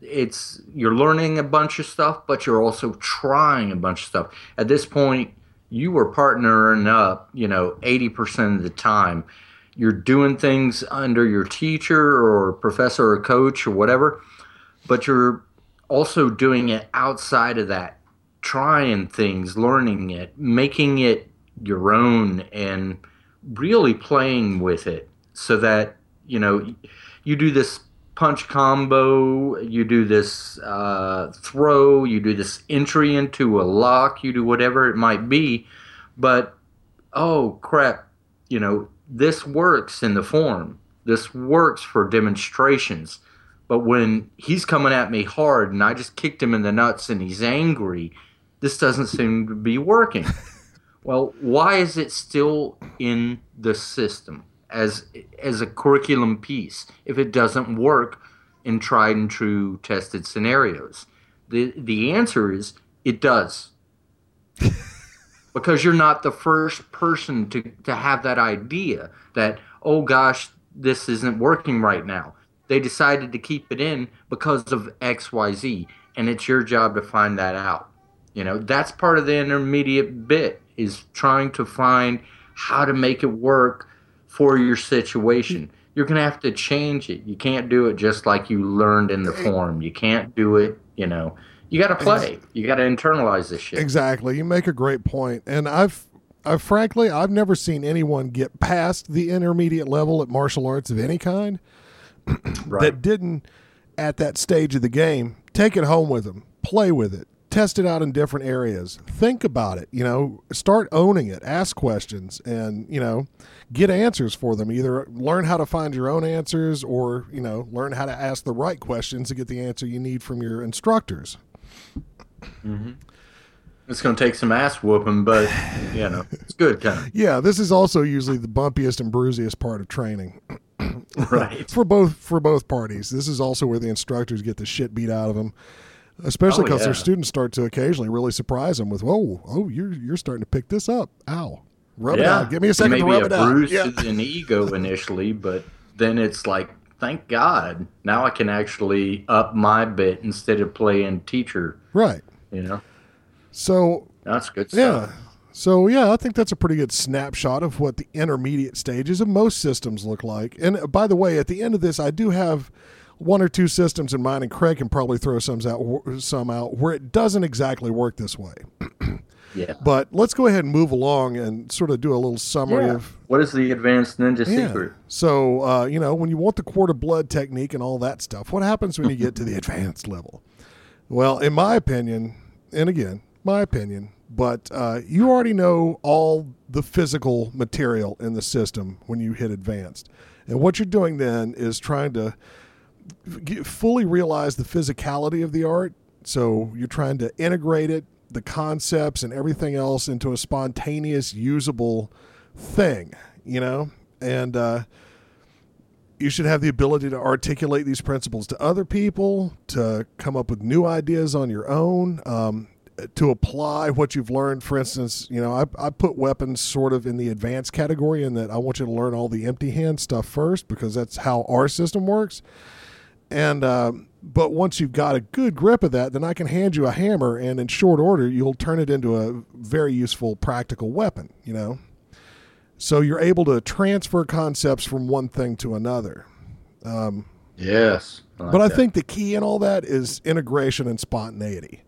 it's you're learning a bunch of stuff, but you're also trying a bunch of stuff. At this point, you were partnering up, you know, 80% of the time. You're doing things under your teacher or professor or coach or whatever, but you're also doing it outside of that, trying things, learning it, making it your own and really playing with it so that you know you do this punch combo you do this uh, throw you do this entry into a lock you do whatever it might be but oh crap you know this works in the form. This works for demonstrations but when he's coming at me hard and i just kicked him in the nuts and he's angry this doesn't seem to be working well, why is it still in the system as as a curriculum piece if it doesn't work in tried and true tested scenarios? The the answer is it does. because you're not the first person to, to have that idea that, oh gosh, this isn't working right now. They decided to keep it in because of XYZ, and it's your job to find that out. You know, that's part of the intermediate bit is trying to find how to make it work for your situation. You're going to have to change it. You can't do it just like you learned in the form. You can't do it, you know. You got to play. You got to internalize this shit. Exactly. You make a great point. And I've, I've frankly, I've never seen anyone get past the intermediate level at martial arts of any kind Right. that didn't, at that stage of the game, take it home with them, play with it, test it out in different areas, think about it, you know, start owning it, ask questions, and, you know, get answers for them. Either learn how to find your own answers or, you know, learn how to ask the right questions to get the answer you need from your instructors. Mm-hmm. It's going to take some ass whooping, but, you know, it's good kind of. Yeah, this is also usually the bumpiest and bruisiest part of training. Right. for both for both parties. This is also where the instructors get the shit beat out of them, especially Oh, because their students start to occasionally really surprise them with, "Oh, oh, you're you're starting to pick this up. Ow, rub it out. Give me a second to Maybe rub a it out." bruise Yeah. an ego initially, but then it's like, thank God, now I can actually up my bit instead of playing teacher. Right. You know, So that's good stuff. yeah. So yeah, I think that's a pretty good snapshot of what the intermediate stages of most systems look like. And uh, by the way, at the end of this, I do have one or two systems in mind, and Craig can probably throw some out some out where it doesn't exactly work this way. Yeah. But let's go ahead and move along and sort of do a little summary Yeah. of. What is the advanced ninja Yeah. secret? So, uh, you know, when you want the quarter of blood technique and all that stuff, what happens when you get to the advanced level? Well, in my opinion, and again, my opinion, but uh, you already know all the physical material in the system when you hit advanced. And what you're doing then is trying to get, fully realize the physicality of the art. So you're trying to integrate it, the concepts and everything else into a spontaneous, usable thing, you know? And uh, you should have the ability to articulate these principles to other people, to come up with new ideas on your own, um, to apply what you've learned. For instance, you know, I, I put weapons sort of in the advanced category in that I want you to learn all the empty hand stuff first because that's how our system works. And um, but once you've got a good grip of that, then I can hand you a hammer, and in short order, you'll turn it into a very useful, practical weapon. You know, so you're able to transfer concepts from one thing to another. Yes. like but I that. think the key in all that is integration and spontaneity.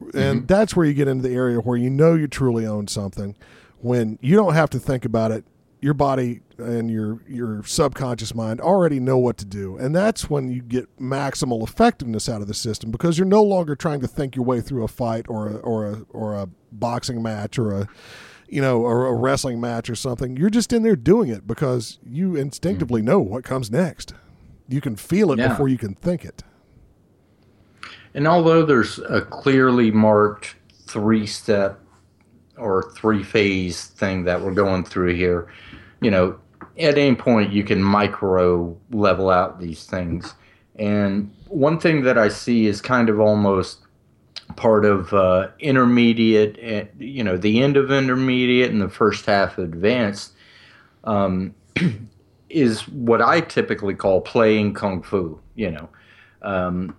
And Mm-hmm. that's where you get into the area where you know you truly own something when you don't have to think about it. Your body and your your subconscious mind already know what to do. And that's when you get maximal effectiveness out of the system because you're no longer trying to think your way through a fight or a or a or a boxing match or a you know, or a wrestling match or something. You're just in there doing it because you instinctively know what comes next. You can feel it Yeah. before you can think it. And although there's a clearly marked three step or three phase thing that we're going through here, you know, at any point you can micro level out these things. And one thing that I see is kind of almost part of uh, intermediate, eh, you know, the end of intermediate and the first half of advanced um, is what I typically call playing kung fu, you know. Um,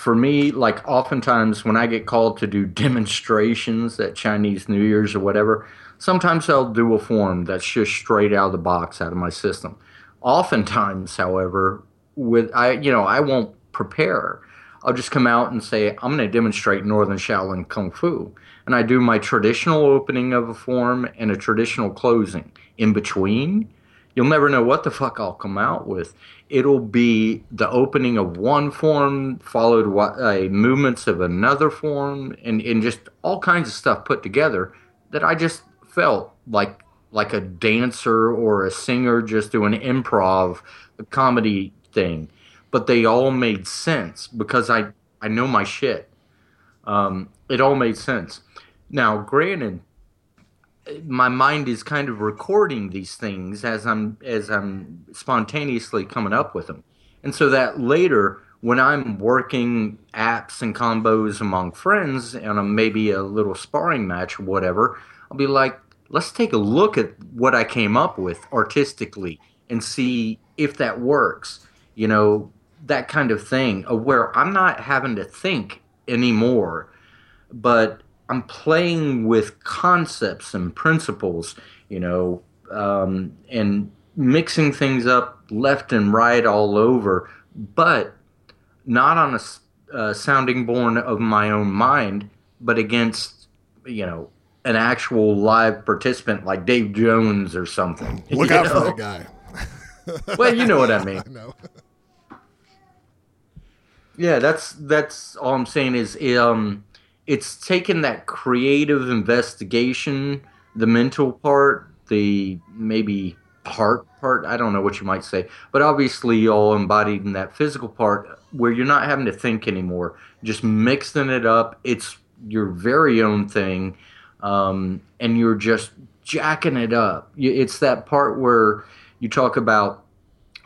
for me, like oftentimes when I get called to do demonstrations at Chinese New Year's or whatever, sometimes I'll do a form that's just straight out of the box out of my system. Oftentimes, however, with I you know, I won't prepare. I'll just come out and say, I'm going to demonstrate Northern Shaolin Kung Fu. And I do my traditional opening of a form and a traditional closing. In between, you'll never know what the fuck I'll come out with. It'll be the opening of one form, followed by movements of another form, and, and just all kinds of stuff put together that I just felt like like a dancer or a singer just doing improv, comedy thing. But they all made sense because I, I know my shit. Um, it all made sense. Now, granted, my mind is kind of recording these things as I'm as I'm spontaneously coming up with them, and so that later when I'm working apps and combos among friends and a, maybe a little sparring match or whatever, I'll be like, let's take a look at what I came up with artistically and see if that works. You know, that kind of thing, where I'm not having to think anymore, but I'm playing with concepts and principles, you know, um, and mixing things up left and right all over, but not on a uh, sounding born of my own mind, but against, you know, an actual live participant like Dave Jones or something. Look out for that guy. Well, you know what I mean. I know. Yeah, that's that's all I'm saying is um it's taken that creative investigation, the mental part, the maybe heart part, I don't know what you might say, but obviously all embodied in that physical part where you're not having to think anymore, just mixing it up. It's your very own thing, um, and you're just jacking it up. It's that part where you talk about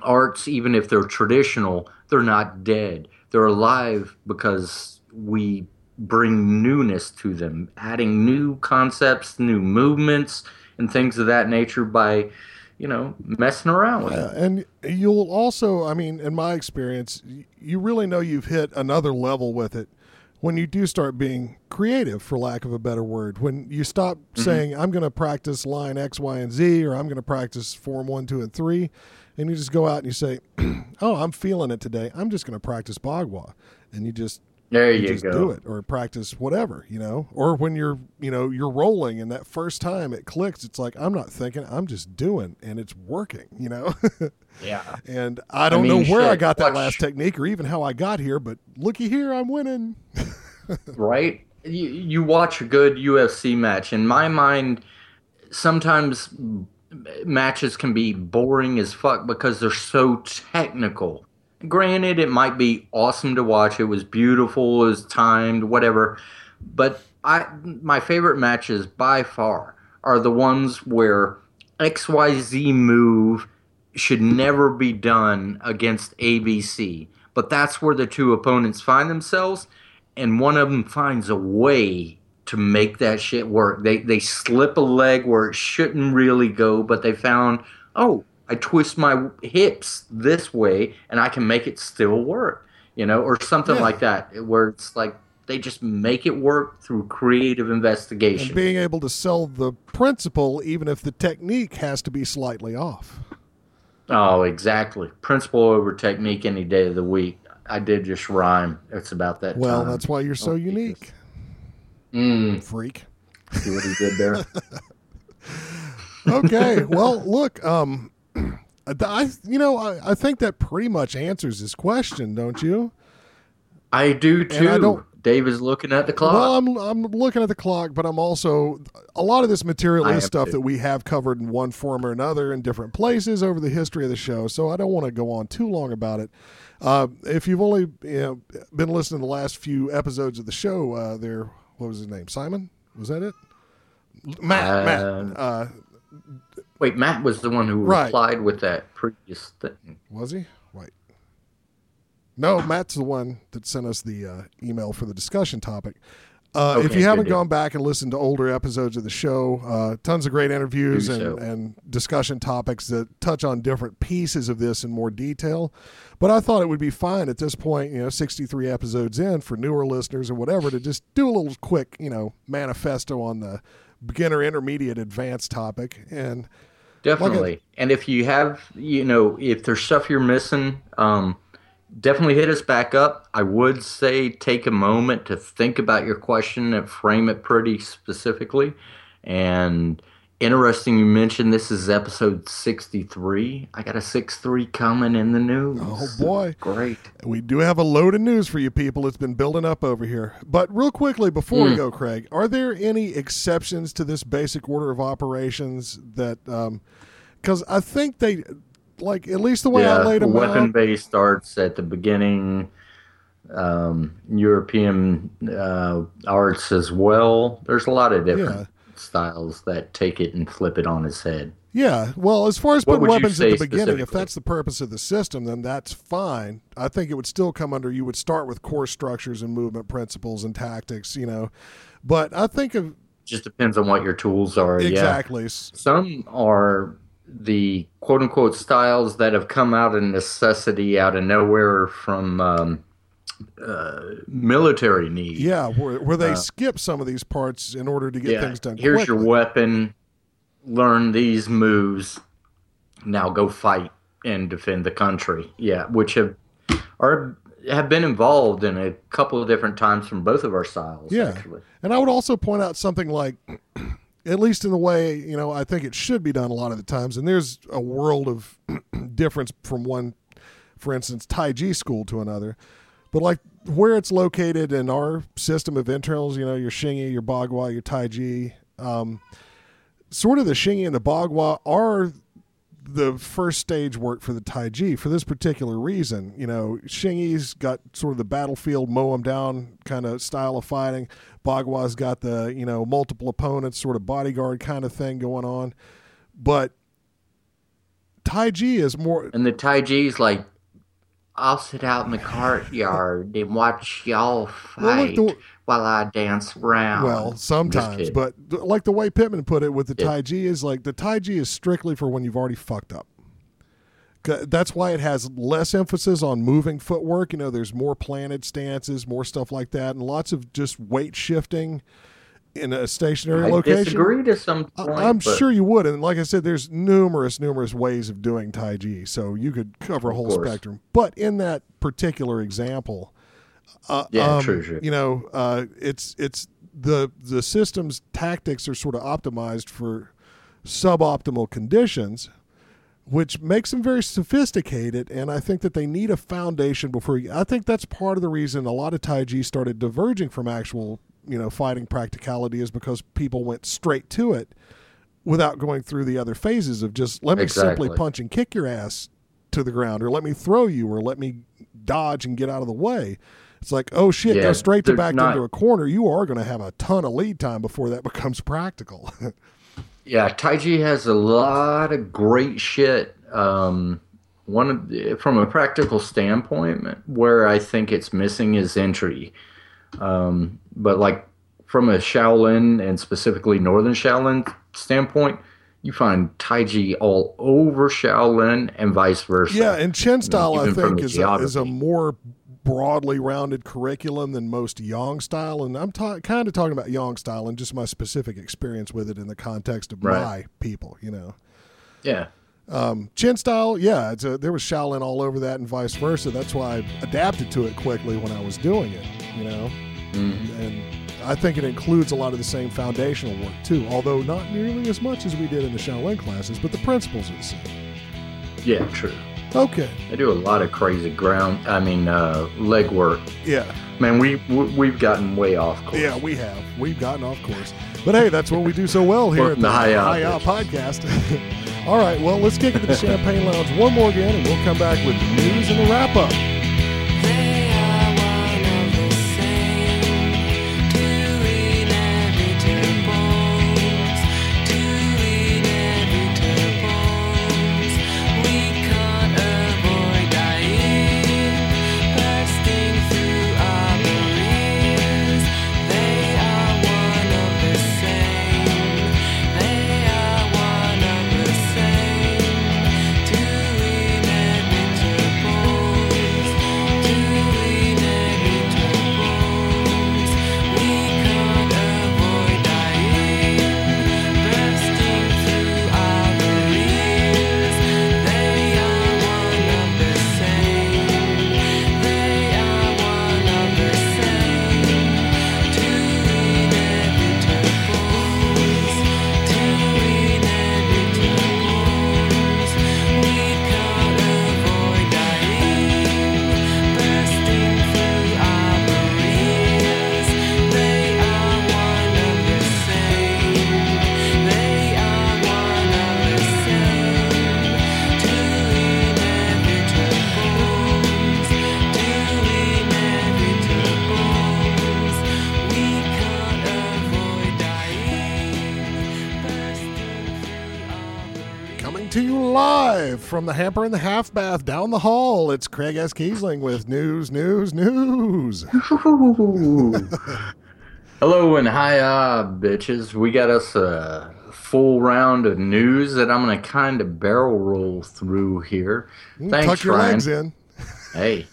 arts, even if they're traditional, they're not dead. They're alive because we bring newness to them, adding new concepts, new movements, and things of that nature by, you know, messing around with Yeah, it. and you'll also, I mean, in my experience, you really know you've hit another level with it when you do start being creative, for lack of a better word. When you stop mm-hmm. saying, I'm going to practice line X, Y, and Z, or I'm going to practice form one, two, and three, and you just go out and you say, Oh, I'm feeling it today. I'm just going to practice Bagua. And you just There you you, just go. do it or practice whatever you know or when you're you know you're rolling and that first time it clicks it's like i'm not thinking i'm just doing and it's working you know Yeah. and i don't mean, know where i got that watch- last technique or even how i got here but looky here i'm winning right? You, you watch a good UFC match. In my mind, sometimes matches can be boring as fuck because they're so technical. Granted, it might be awesome to watch. It was beautiful, it was timed, whatever. But I, my favorite matches by far are the ones where XYZ move should never be done against ABC. But that's where the two opponents find themselves, and one of them finds a way to make that shit work. They they slip a leg where it shouldn't really go, but they found, oh, I twist my hips this way and I can make it still work, you know, or something Yeah. like that, where it's like they just make it work through creative investigation. and being able to sell the principle even if the technique has to be slightly off Oh, exactly. Principle over technique any day of the week. I did just rhyme. It's about that well time. that's why you're so Oh, unique Mm, freak see what he did there? okay well look um I, you know, I, I think that pretty much answers this question, don't you? I do And I too. don't- Dave is looking at the clock. Well, I'm I'm looking at the clock, but I'm also a lot of this material is stuff too. that we have covered in one form or another in different places over the history of the show. So I don't want to go on too long about it. Uh, if you've only you know, been listening to the last few episodes of the show, uh, there, what was his name? Simon? Was that it? Matt. Uh, Matt. Wait, Matt was the one who Right. replied with that previous thing. was he? Wait. No, Matt's the one that sent us the uh, email for the discussion topic. Uh, if Okay, you haven't gone back and listened to older episodes of the show, uh, tons of great interviews and, so. and discussion topics that touch on different pieces of this in more detail. But I thought it would be fine at this point, you know, 63 episodes in for newer listeners or whatever, to just do a little quick, you know, manifesto on the beginner, intermediate, advanced topic. And Definitely. and if you have, you know, if there's stuff you're missing, um, definitely hit us back up. I would say take a moment to think about your question and frame it pretty specifically. And interesting, you mentioned this is episode 63. I got a 6-3 coming in the news. Oh, boy. Great. We do have a load of news for you people. It's been building up over here. But real quickly, before we go, Craig, are there any exceptions to this basic order of operations that, um because I think they, like, at least the way I laid them out, weapon out. base starts at the beginning. Um, European uh, arts as well. There's a lot of different Yeah. Styles that take it and flip it on its head. Yeah, well, as far as putting weapons at the beginning, if that's the purpose of the system, then that's fine. I think it would still come under you would start with core structures and movement principles and tactics, you know. But I think of Just depends on what your tools are. Yeah. exactly. s- Some are the quote unquote styles that have come out of necessity out of nowhere from um, uh, military need. Yeah, where, where they skip some of these parts in order to get things done. Here's your weapon. Learn these moves. Now go fight and defend the country. Yeah, which have are have been involved in a couple of different times from both of our styles. Yeah. actually. And I would also point out something like, at least in the way, you know, I think it should be done a lot of the times. And there's a world of difference from one, for instance, Tai Chi school to another. But like where it's located in our system of internals, you know, your Xingyi, your Bagua, your Taiji, um, sort of the Xingyi and the Bagua are the first stage work for the Taiji for this particular reason. You know, Xingyi's got sort of the battlefield mow them down kind of style of fighting. Bagua's got the, you know, multiple opponents sort of bodyguard kind of thing going on. But Taiji is more And the Taiji's like, I'll sit out in the courtyard and watch y'all Well, fight the- while I dance around. well, sometimes, but like the way Pittman put it with the Yeah. Taiji is like the Taiji is strictly for when you've already fucked up. That's why it has less emphasis on moving footwork. You know, there's more planted stances, more stuff like that, and lots of just weight shifting in a stationary I location. disagree to some I- point. I'm but sure you would, and like I said, there's numerous, numerous ways of doing Tai Chi, so you could cover a whole spectrum. But in that particular example, uh, Yeah, um, true, true. you know, uh, it's it's the the system's tactics are sort of optimized for suboptimal conditions, which makes them very sophisticated. And I think that they need a foundation before. You, I think that's part of the reason a lot of Tai Chi started diverging from actual, you know, fighting practicality is because people went straight to it without going through the other phases of just let me simply punch and kick your ass to the ground, or let me throw you, or let me dodge and get out of the way. It's like, oh shit, Yeah, go straight to back not- into a corner. You are going to have a ton of lead time before that becomes practical. Yeah, Taiji has a lot of great shit. Um, one of the, from a practical standpoint, where I think it's missing is entry. Um, but like from a Shaolin and specifically Northern Shaolin standpoint, you find Taiji all over Shaolin and vice versa. yeah, and Chen style, I think, is a, is a more broadly rounded curriculum than most Yang style. And I'm ta- kind of talking about Yang style and just my specific experience with it in the context of Right. my people, you know. yeah. Um, Chin style, yeah, it's a, there was Shaolin all over that and vice versa. That's why I adapted to it quickly when I was doing it, you know. Mm-hmm. And I think it includes a lot of the same foundational work too, although not nearly as much as we did in the Shaolin classes, but the principles are the same. Yeah, true. Okay, They do a lot of crazy ground. I mean, uh, leg work. yeah, Man, we we- we've gotten way off course. yeah, we have. We've gotten off course. But hey, that's what we do so well here at the High Out podcast. all right, well, let's kick it to the Champagne Lounge one more again, and we'll come back with news and a wrap up. To you live from the hamper and the half bath down the hall. It's Craig S. Kiesling with news, news, news. Hello and hiya, bitches. We got us a full round of news that I'm going to kind of barrel roll through here. Thanks, Tuck your Ryan. legs in. Hey,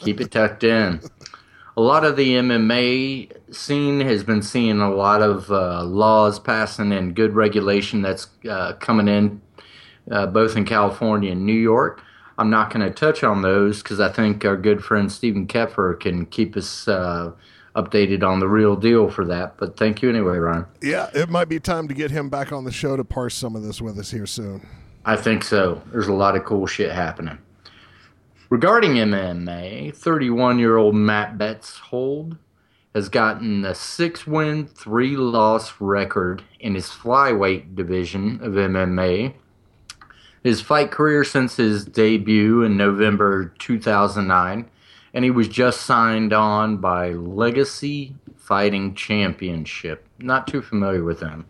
keep it tucked in. A lot of the MMA scene has been seeing a lot of uh, laws passing and good regulation that's uh, coming in, uh, both in California and New York. I'm not going to touch on those because I think our good friend Stephen Kepfer can keep us uh, updated on the real deal for that. But thank you anyway, Ryan. Yeah, it might be time to get him back on the show to parse some of this with us here soon. I think so. There's a lot of cool shit happening. Regarding MMA, 31 year old Matt Betzold has gotten a six win, three loss record in his flyweight division of MMA. His fight career since his debut in November 2009, and he was just signed on by Legacy Fighting Championship. Not too familiar with them.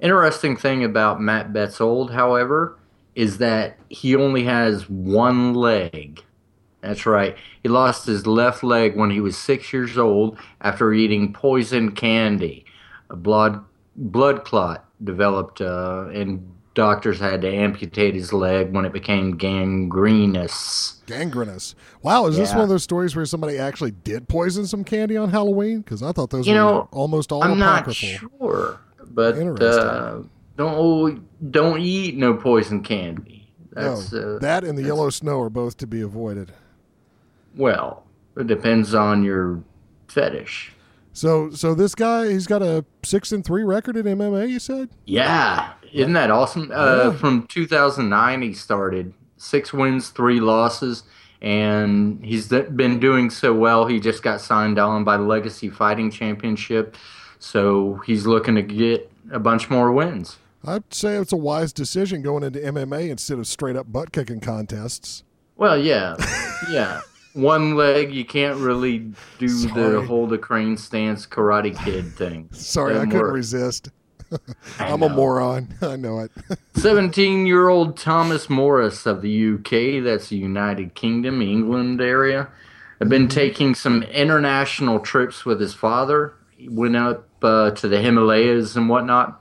Interesting thing about Matt Betzold, however, is that he only has one leg. That's right. He lost his left leg when he was six years old after eating poison candy. A blood blood clot developed, uh, and doctors had to amputate his leg when it became gangrenous. Gangrenous. Wow, is this one of those stories where somebody actually did poison some candy on Halloween? Because I thought those You were know, almost all I'm not apocryphal. sure, but uh, don't don't eat no poison candy. That's no, uh, that and the yellow snow are both to be avoided. well, it depends on your fetish. So, so this guy, he's got a six and three record in MMA. You said? Yeah, isn't that awesome? Uh, Yeah. From 2009, he started six wins, three losses, and he's been doing so well. He just got signed on by Legacy Fighting Championship, so he's looking to get a bunch more wins. I'd say it's a wise decision going into MMA instead of straight up butt kicking contests. Well, yeah, yeah. One leg, you can't really do Sorry. the hold a crane stance Karate Kid thing. Sorry, I Doesn't couldn't work. resist. I I'm a moron. I know it. 17 year old Thomas Morris of the UK, that's the United Kingdom, England area, had been taking some international trips with his father. He went up uh, to the Himalayas and whatnot.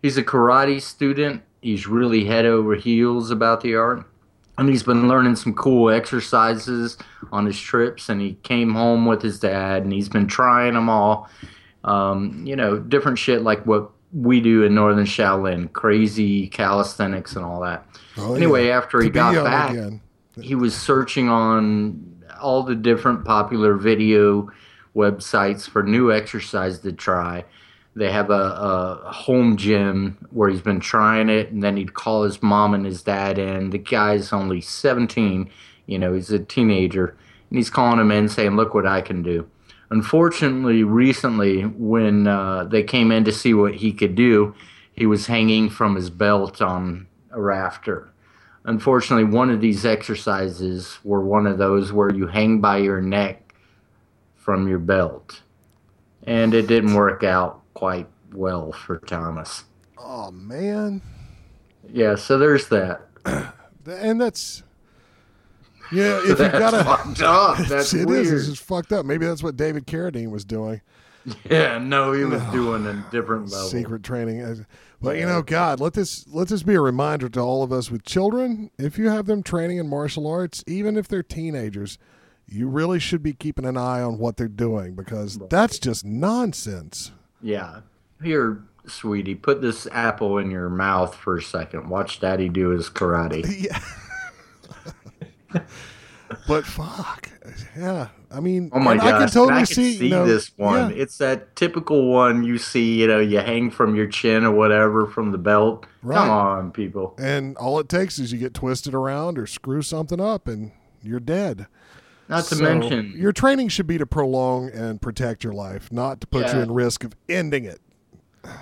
He's a karate student. He's really head over heels about the art. And he's been learning some cool exercises on his trips. And he came home with his dad and he's been trying them all. Um, you know, different shit like what we do in Northern Shaolin, crazy calisthenics and all that. Oh, anyway, yeah. after he To got back, again. he was searching on all the different popular video websites for new exercise to try. They have a, a home gym where he's been trying it, and then he'd call his mom and his dad in. The guy's only 17, you know, he's a teenager, and he's calling him in saying, Look what I can do. Unfortunately, recently, when uh, they came in to see what he could do, he was hanging from his belt on a rafter. Unfortunately, one of these exercises were one of those where you hang by your neck from your belt. And it didn't work out quite well for Thomas. Oh man, Yeah, so there's that. and that's yeah. If you gotta, fucked up. That's it weird. is. It's just fucked up. Maybe that's what David Carradine was doing. Yeah, no, he was doing a different level. secret training. But you know, God, let this let this be a reminder to all of us with children. If you have them training in martial arts, even if they're teenagers, you really should be keeping an eye on what they're doing because that's just nonsense. Yeah. Here, sweetie, put this apple in your mouth for a second. Watch daddy do his karate. Yeah. but fuck, yeah. I mean, Oh my gosh, I can totally I can see, see you know, this one. yeah, It's that typical one you see, you know, you hang from your chin or whatever from the belt. Right. Come on, people. and all it takes is you get twisted around or screw something up, and you're dead. Not to So, mention, your training should be to prolong and protect your life, not to put you in risk of ending it.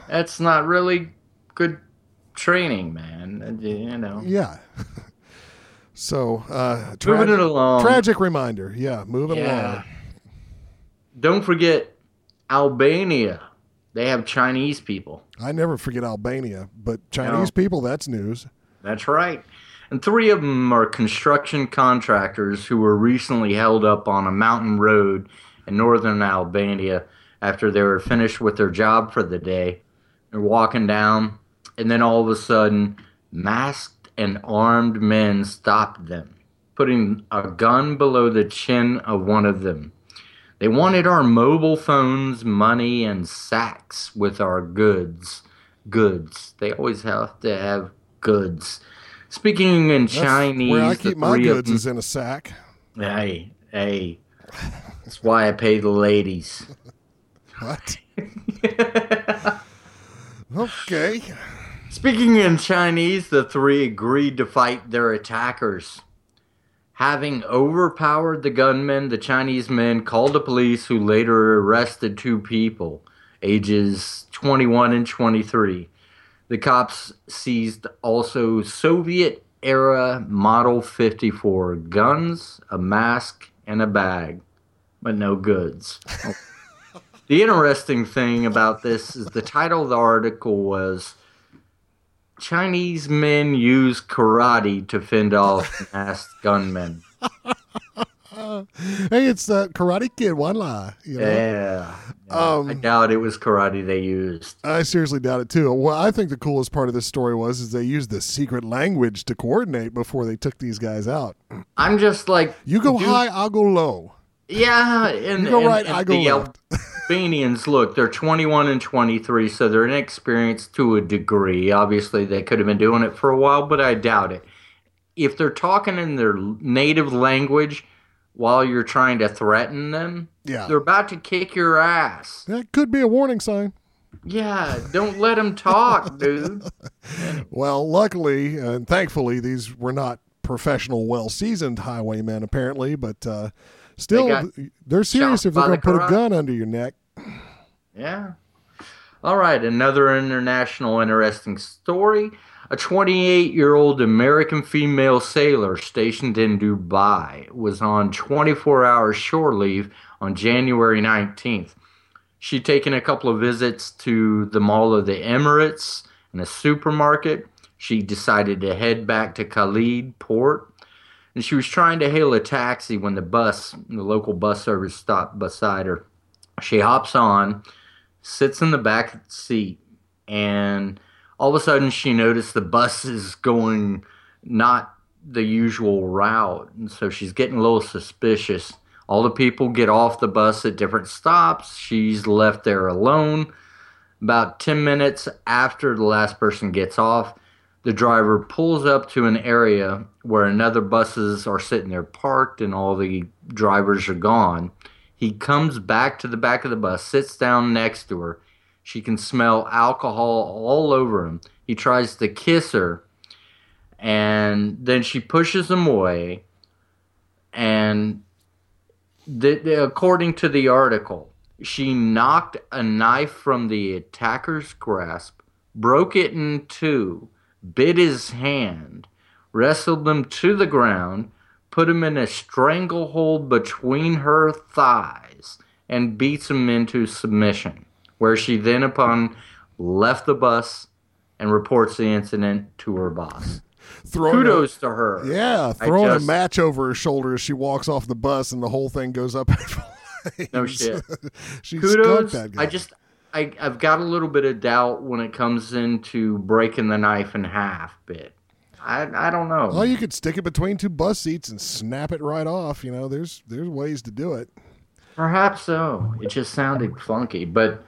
that's not really good training, man. You know, Yeah. so, uh, tra- moving it along. tragic reminder. Yeah, moving Yeah. along. Don't forget Albania. They have Chinese people. I never forget Albania, but Chinese No. people, that's news. That's right. And three of them are construction contractors who were recently held up on a mountain road in northern Albania after they were finished with their job for the day. They're walking down, and then all of a sudden, masked and armed men stopped them, putting a gun below the chin of one of them. They wanted our mobile phones, money, and sacks with our goods. Goods. They always have to have goods. Speaking in That's Chinese, where I the keep my goods them- is in a sack. Hey, hey. That's why I pay the ladies. What? okay. Speaking in Chinese, the three agreed to fight their attackers. Having overpowered the gunmen, the Chinese men called the police, who later arrested two people, ages 21 and 23. The cops seized also Soviet era Model 54 guns, a mask, and a bag, but no goods. the interesting thing about this is the title of the article was Chinese men use karate to fend off masked gunmen. Hey, it's that Karate Kid one lie. You know? Yeah. Um, I doubt it was karate they used. I seriously doubt it too. What I think the coolest part of this story was is they used the secret language to coordinate before they took these guys out. I'm just like You go dude, high, I'll go low. Yeah, and, You go and- right, and I go the left. Albanians, look, they're 21 and 23, so they're inexperienced to a degree. Obviously, they could have been doing it for a while, but I doubt it. If they're talking in their native language while you're trying to threaten them, Yeah. they're about to kick your ass. That could be a warning sign. Yeah, don't let them talk, dude. Well, luckily and thankfully, these were not professional, well seasoned highwaymen, apparently, but uh, still, got they're serious if they're going the to put a gun under your neck. Yeah. All right, another international interesting story. A 28 year old American female sailor stationed in Dubai was on 24 hour shore leave on January 19th. She'd taken a couple of visits to the Mall of the Emirates and a supermarket. She decided to head back to Khalid port. And she was trying to hail a taxi when the bus, the local bus service, stopped beside her. She hops on, sits in the back seat, and all of a sudden she noticed the bus is going not the usual route. And so she's getting a little suspicious. All the people get off the bus at different stops. She's left there alone. About 10 minutes after the last person gets off, the driver pulls up to an area where another buses are sitting there parked and all the drivers are gone. He comes back to the back of the bus, sits down next to her. She can smell alcohol all over him. He tries to kiss her, and then she pushes him away. And the, the, according to the article, she knocked a knife from the attacker's grasp, broke it in two, bit his hand, wrestled him to the ground, put him in a stranglehold between her thighs, and beats him into submission, where she then upon left the bus and reports the incident to her boss. Throwing Kudos to her. Yeah, throwing just- a match over her shoulder as she walks off the bus, and the whole thing goes up. No shit. she Kudos. that guy. I just I, I've got a little bit of doubt when it comes into breaking the knife in half bit. I I don't know. Well, you could stick it between two bus seats and snap it right off. You know, there's there's ways to do it. Perhaps so. It just sounded funky, but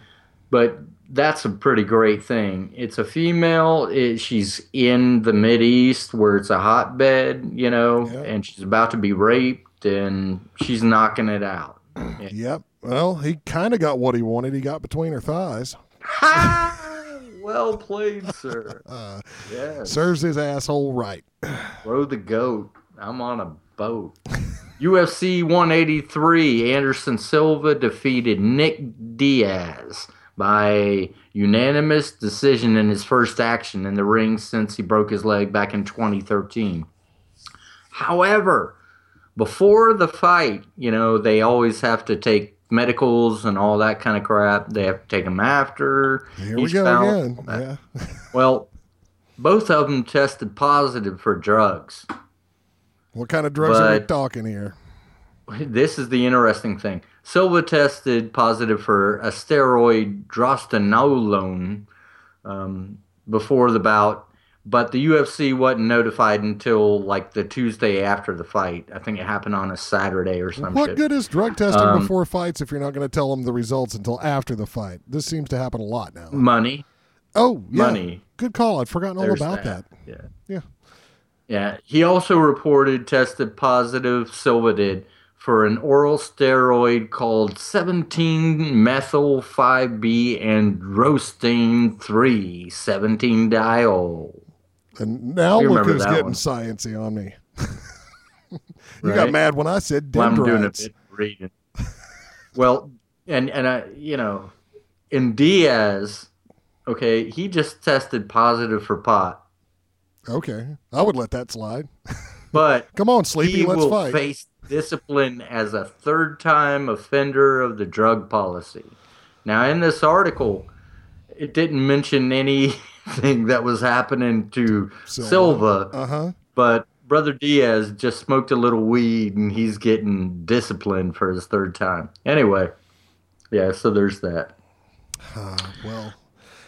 but that's a pretty great thing. It's a female. It, she's in the Mid East where it's a hotbed, you know, Yeah. and she's about to be raped, and she's knocking it out. Yep. Well, he kind of got what he wanted. He got between her thighs. Ha! well played, sir. Uh, yes. serves his asshole right. Throw the goat. I'm on a boat. UFC 183, Anderson Silva defeated Nick Diaz by unanimous decision in his first action in the ring since he broke his leg back in 2013. However, before the fight, you know, they always have to take medicals and all that kind of crap. They have to take them after. Here we go again. Uh, yeah. Well, both of them tested positive for drugs. What kind of drugs are we talking here? This is the interesting thing. Silva tested positive for a steroid drostanolone um, before the bout, but the UFC wasn't notified until like the Tuesday after the fight. I think it happened on a Saturday or something. What shit. good is drug testing Um, before fights if you're not going to tell them the results until after the fight? This seems to happen a lot now. Money. Oh, yeah. Money. Good call. I'd forgotten all There's about that. Yeah. Yeah. Yeah. He also reported tested positive, Silva did, for an oral steroid called 17 methyl 5B androstenedione 3, 17 diol. And now You look who's getting one. sciencey on me. you got mad when I said Well, I'm doing a bit reading. well, and and I, you know, in Diaz, okay, he just tested positive for pot, Okay. I would let that slide. but Come on, Sleepy, let's fight. face discipline as a third-time offender of the drug policy. Now, in this article, it didn't mention anything that was happening to Silva. Silva, Uh huh. but Brother Diaz just smoked a little weed and he's getting disciplined for his third time. Anyway, yeah, so there's that. Well,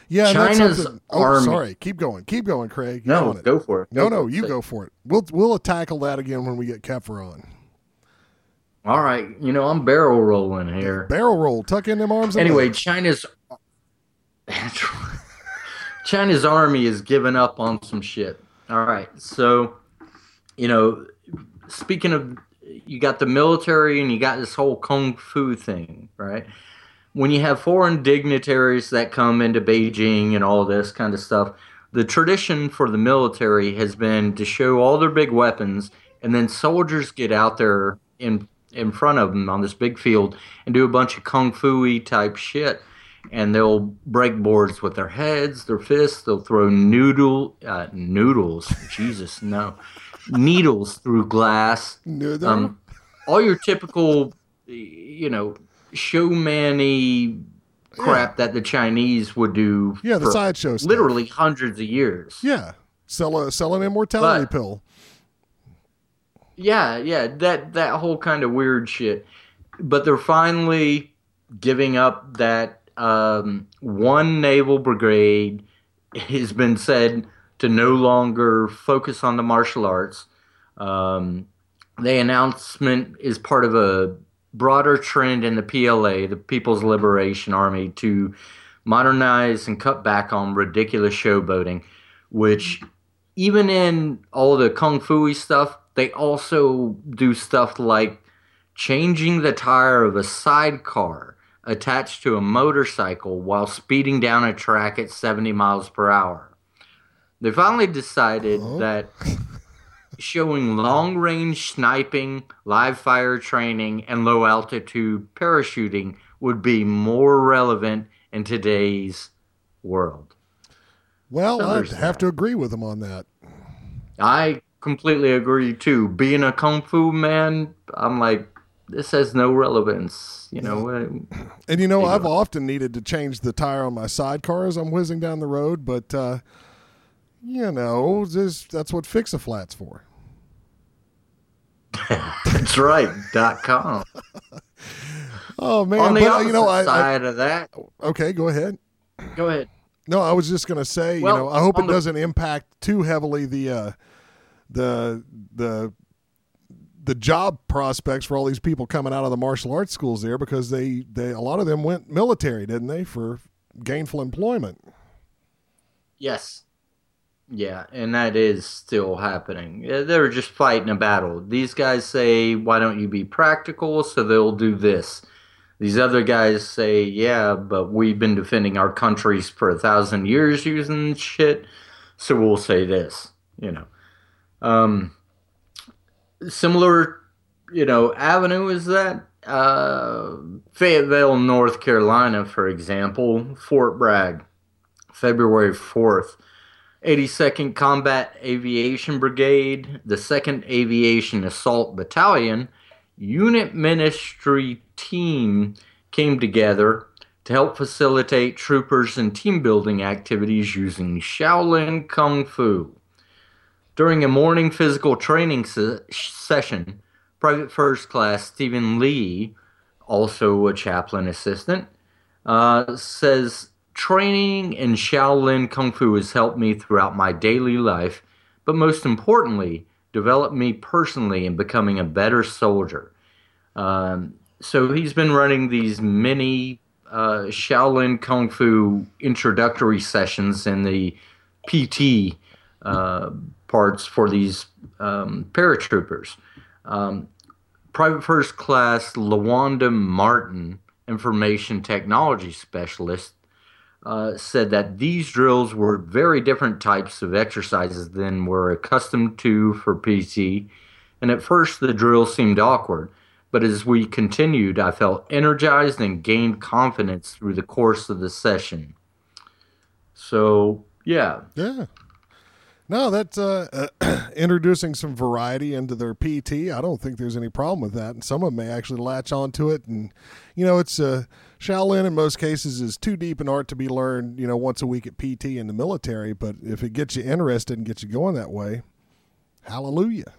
yeah, China's Oh, army- sorry. Keep going. Keep going, Craig. Get No, go for it. No, Go no, it. you Say- go for it. We'll we'll tackle that again when we get Kepler on. All right, you know I'm barrel rolling here. Barrel roll. Tuck in them arms. Anyway. China's China's army is giving up on some shit. All right, so you know, speaking of, you got the military and you got this whole kung fu thing, right? When you have foreign dignitaries that come into Beijing and all this kind of stuff, the tradition for the military has been to show all their big weapons, and then soldiers get out there in in front of them on this big field and do a bunch of kung fu type shit. And they'll break boards with their heads, their fists. They'll throw noodle uh, noodles. Jesus, no, needles through glass. Noodle? Um, all your typical, you know, showmanny crap that the Chinese would do. Yeah, the sideshow. Literally hundreds of years. yeah, sell a sell an immortality But- pill. Yeah, yeah, that that whole kind of weird shit. But they're finally giving up that um, one naval brigade has been said to no longer focus on the martial arts. Um, the announcement is part of a broader trend in the PLA, the People's Liberation Army, to modernize and cut back on ridiculous showboating, which even in all the kung fu stuff, they also do stuff like changing the tire of a sidecar attached to a motorcycle while speeding down a track at 70 miles per hour. They finally decided that showing long range sniping, live fire training, and low altitude parachuting would be more relevant in today's world. Well, So I'd have that. to agree with them on that. I completely agree too. Being a kung fu man, I'm like, this has no relevance. You know, uh, And you know, you I've go. often needed to change the tire on my sidecar as I'm whizzing down the road, but uh, you know, this, that's what fix a flat's for. that's right. Dot com. Oh man, On the but uh, opposite you know, I, I side of that, okay, go ahead. go ahead. No, I was just going to say, Well, you know, I hope it the- doesn't impact too heavily the uh, the the the job prospects for all these people coming out of the martial arts schools there because they they a lot of them went military, didn't they, for gainful employment. Yes. Yeah, and that is still happening. They're just fighting a battle. These guys say, "Why don't you be practical?" So they'll do this. These other guys say, "Yeah, but we've been defending our countries for a thousand years using shit, so we'll say this." You know, um, similar, you know, avenue is that uh, Fayetteville, North Carolina, for example, Fort Bragg, February fourth. 82nd Combat Aviation Brigade, the 2nd Aviation Assault Battalion, unit ministry team came together to help facilitate troopers and team building activities using Shaolin Kung Fu. During a morning physical training se- session, Private First Class Stephen Lee, also a chaplain assistant, uh, says training in Shaolin Kung Fu has helped me throughout my daily life, but most importantly, developed me personally in becoming a better soldier. Um, so he's been running these mini uh, Shaolin Kung Fu introductory sessions in the PT uh, parts for these um, paratroopers. Um, Private First Class Lawanda Martin, information technology specialist, uh, said that these drills were very different types of exercises than we're accustomed to for PC. And at first, the drill seemed awkward, but as we continued, I felt energized and gained confidence through the course of the session. So, yeah, Yeah. No, that's uh, uh, introducing some variety into their PT. I don't think there's any problem with that, and some of them may actually latch onto it. And you know, it's uh, Shaolin in most cases is too deep an art to be learned, you know, once a week at PT in the military. But if it gets you interested and gets you going that way, hallelujah.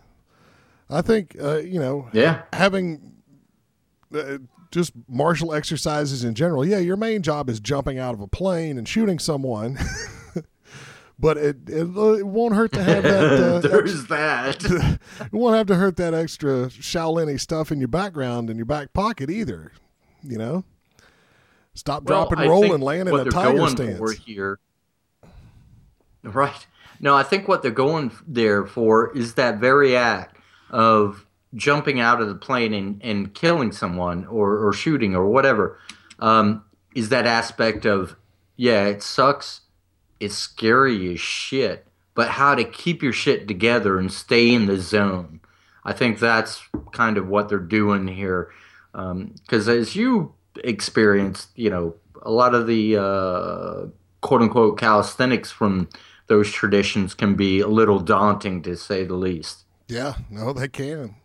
I think uh, you know yeah, having uh, just martial exercises in general. Yeah, your main job is jumping out of a plane and shooting someone. But it, it it won't hurt to have that. Uh, there's that. it won't have to hurt that extra Shaolin stuff in your background in your back pocket either. You know, stop, drop, and I roll and land in a tiger going stance. For here, right? No, I think what they're going there for is that very act of jumping out of the plane and, and killing someone or, or shooting or whatever. Um, is that aspect of yeah, it sucks. It's scary as shit, but how to keep your shit together and stay in the zone. I think that's kind of what they're doing here. Because as you experienced, you know, a lot of the uh, quote unquote calisthenics from those traditions can be a little daunting to say the least. Yeah, no, they can.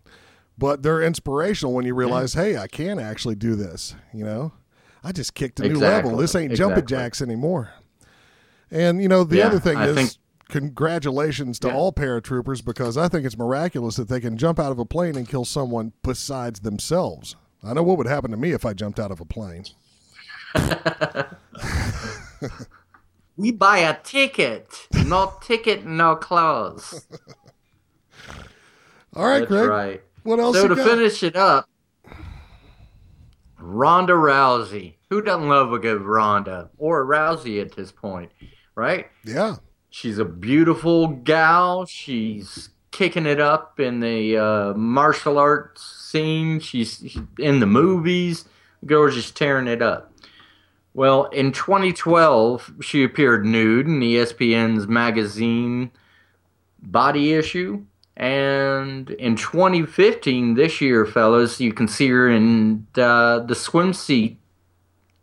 But they're inspirational when you realize, hey, I can actually do this. You know, I just kicked a new Exactly, level. This ain't jumping jacks anymore. And you know, the Yeah, other thing I is, think- congratulations to Yeah. all paratroopers because I think it's miraculous that they can jump out of a plane and kill someone besides themselves. I know what would happen to me if I jumped out of a plane. We buy a ticket, no ticket, no clothes. All right, That's Greg. right. What else So you to got? finish it up, Ronda Rousey. Who doesn't love a good Ronda or Rousey at this point, right? Yeah. She's a beautiful gal. She's kicking it up in the uh, martial arts scene. She's she's in the movies. The girl's just tearing it up. Well, in 2012, she appeared nude in ESPN's magazine Body Issue. And in 2015, this year, fellas, you can see her in uh, the swimsuit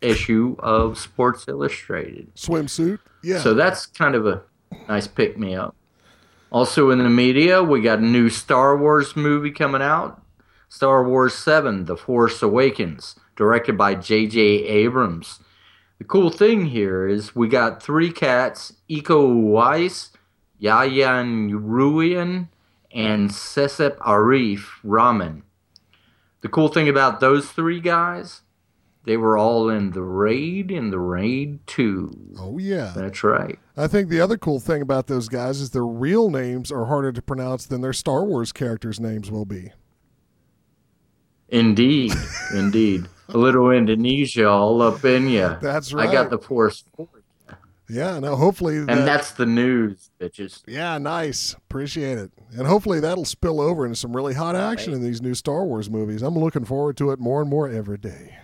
issue of Sports Illustrated. Swimsuit. Yeah. So that's kind of a nice pick me up. Also in the media, we got a new Star Wars movie coming out Star Wars 7 The Force Awakens, directed by J.J. Abrams. The cool thing here is we got three cats Iko Uwais, Yayan Ruhian, and Cecep Arif Rahman. The cool thing about those three guys, they were all in the raid in the raid 2. oh, yeah. That's right. I think the other cool thing about those guys is their real names are harder to pronounce than their Star Wars characters' names will be. Indeed, indeed. A little Indonesia all up in you. That's right. I got the force. Yeah, no, hopefully. and that- that's the news, bitches. Yeah, nice. Appreciate it. And hopefully that'll spill over into some really hot action in these new Star Wars movies. I'm looking forward to it more and more every day.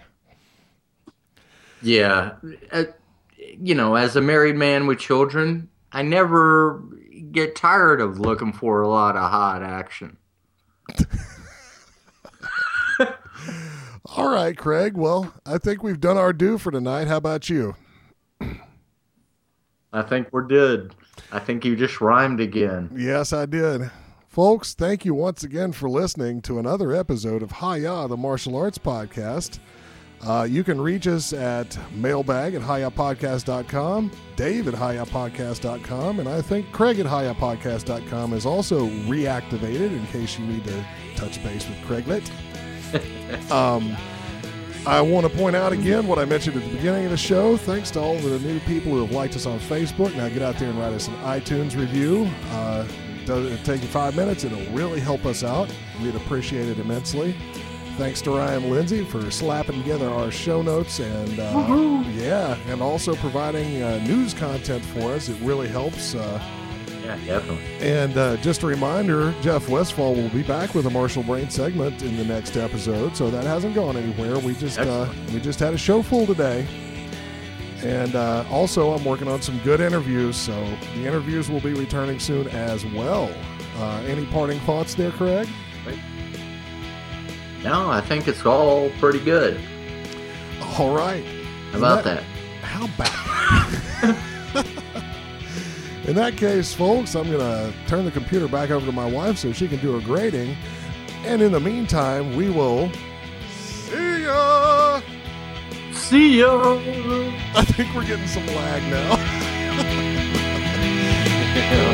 Yeah, uh, you know, as a married man with children, I never get tired of looking for a lot of hot action. All right, Craig. Well, I think we've done our due for tonight. How about you? I think we're good. I think you just rhymed again. Yes, I did. Folks, thank you once again for listening to another episode of Hiya, the Martial Arts Podcast. Uh, you can reach us at mailbag at highupodcast.com, Dave at highupodcast.com, and I think Craig at highupodcast.com is also reactivated in case you need to touch base with Craiglet. um, I want to point out again what I mentioned at the beginning of the show. Thanks to all the new people who have liked us on Facebook. Now get out there and write us an iTunes review. Uh, it'll take you five minutes. It'll really help us out. We'd appreciate it immensely. Thanks to Ryan Lindsay for slapping together our show notes and uh, yeah, and also providing uh, news content for us. It really helps. Uh, Yeah, definitely. and uh, just a reminder, Jeff Westfall will be back with a Marshall Brain segment in the next episode, so that hasn't gone anywhere. We just uh, we just had a show full today, and uh, also I'm working on some good interviews, so the interviews will be returning soon as well. Uh, any parting thoughts there, Craig? No, I think it's all pretty good. All right. How about that? How about? In that case, folks, I'm going to turn the computer back over to my wife so she can do her grading. And in the meantime, we will see ya. See ya. I think we're getting some lag now.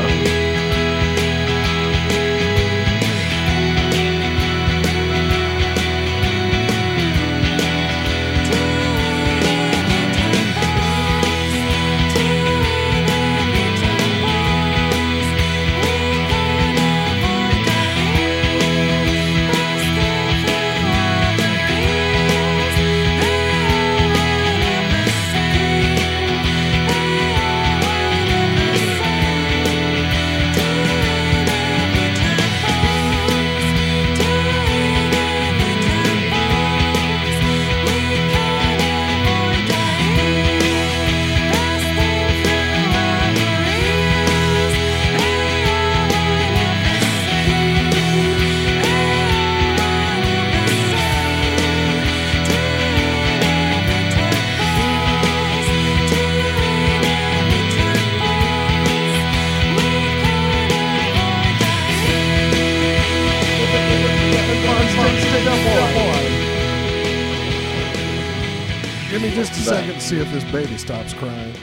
baby stops crying.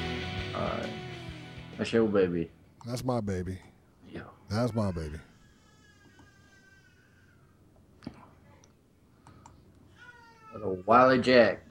All right. That's your baby. That's my baby. Yeah. That's my baby. Little Wiley Jack.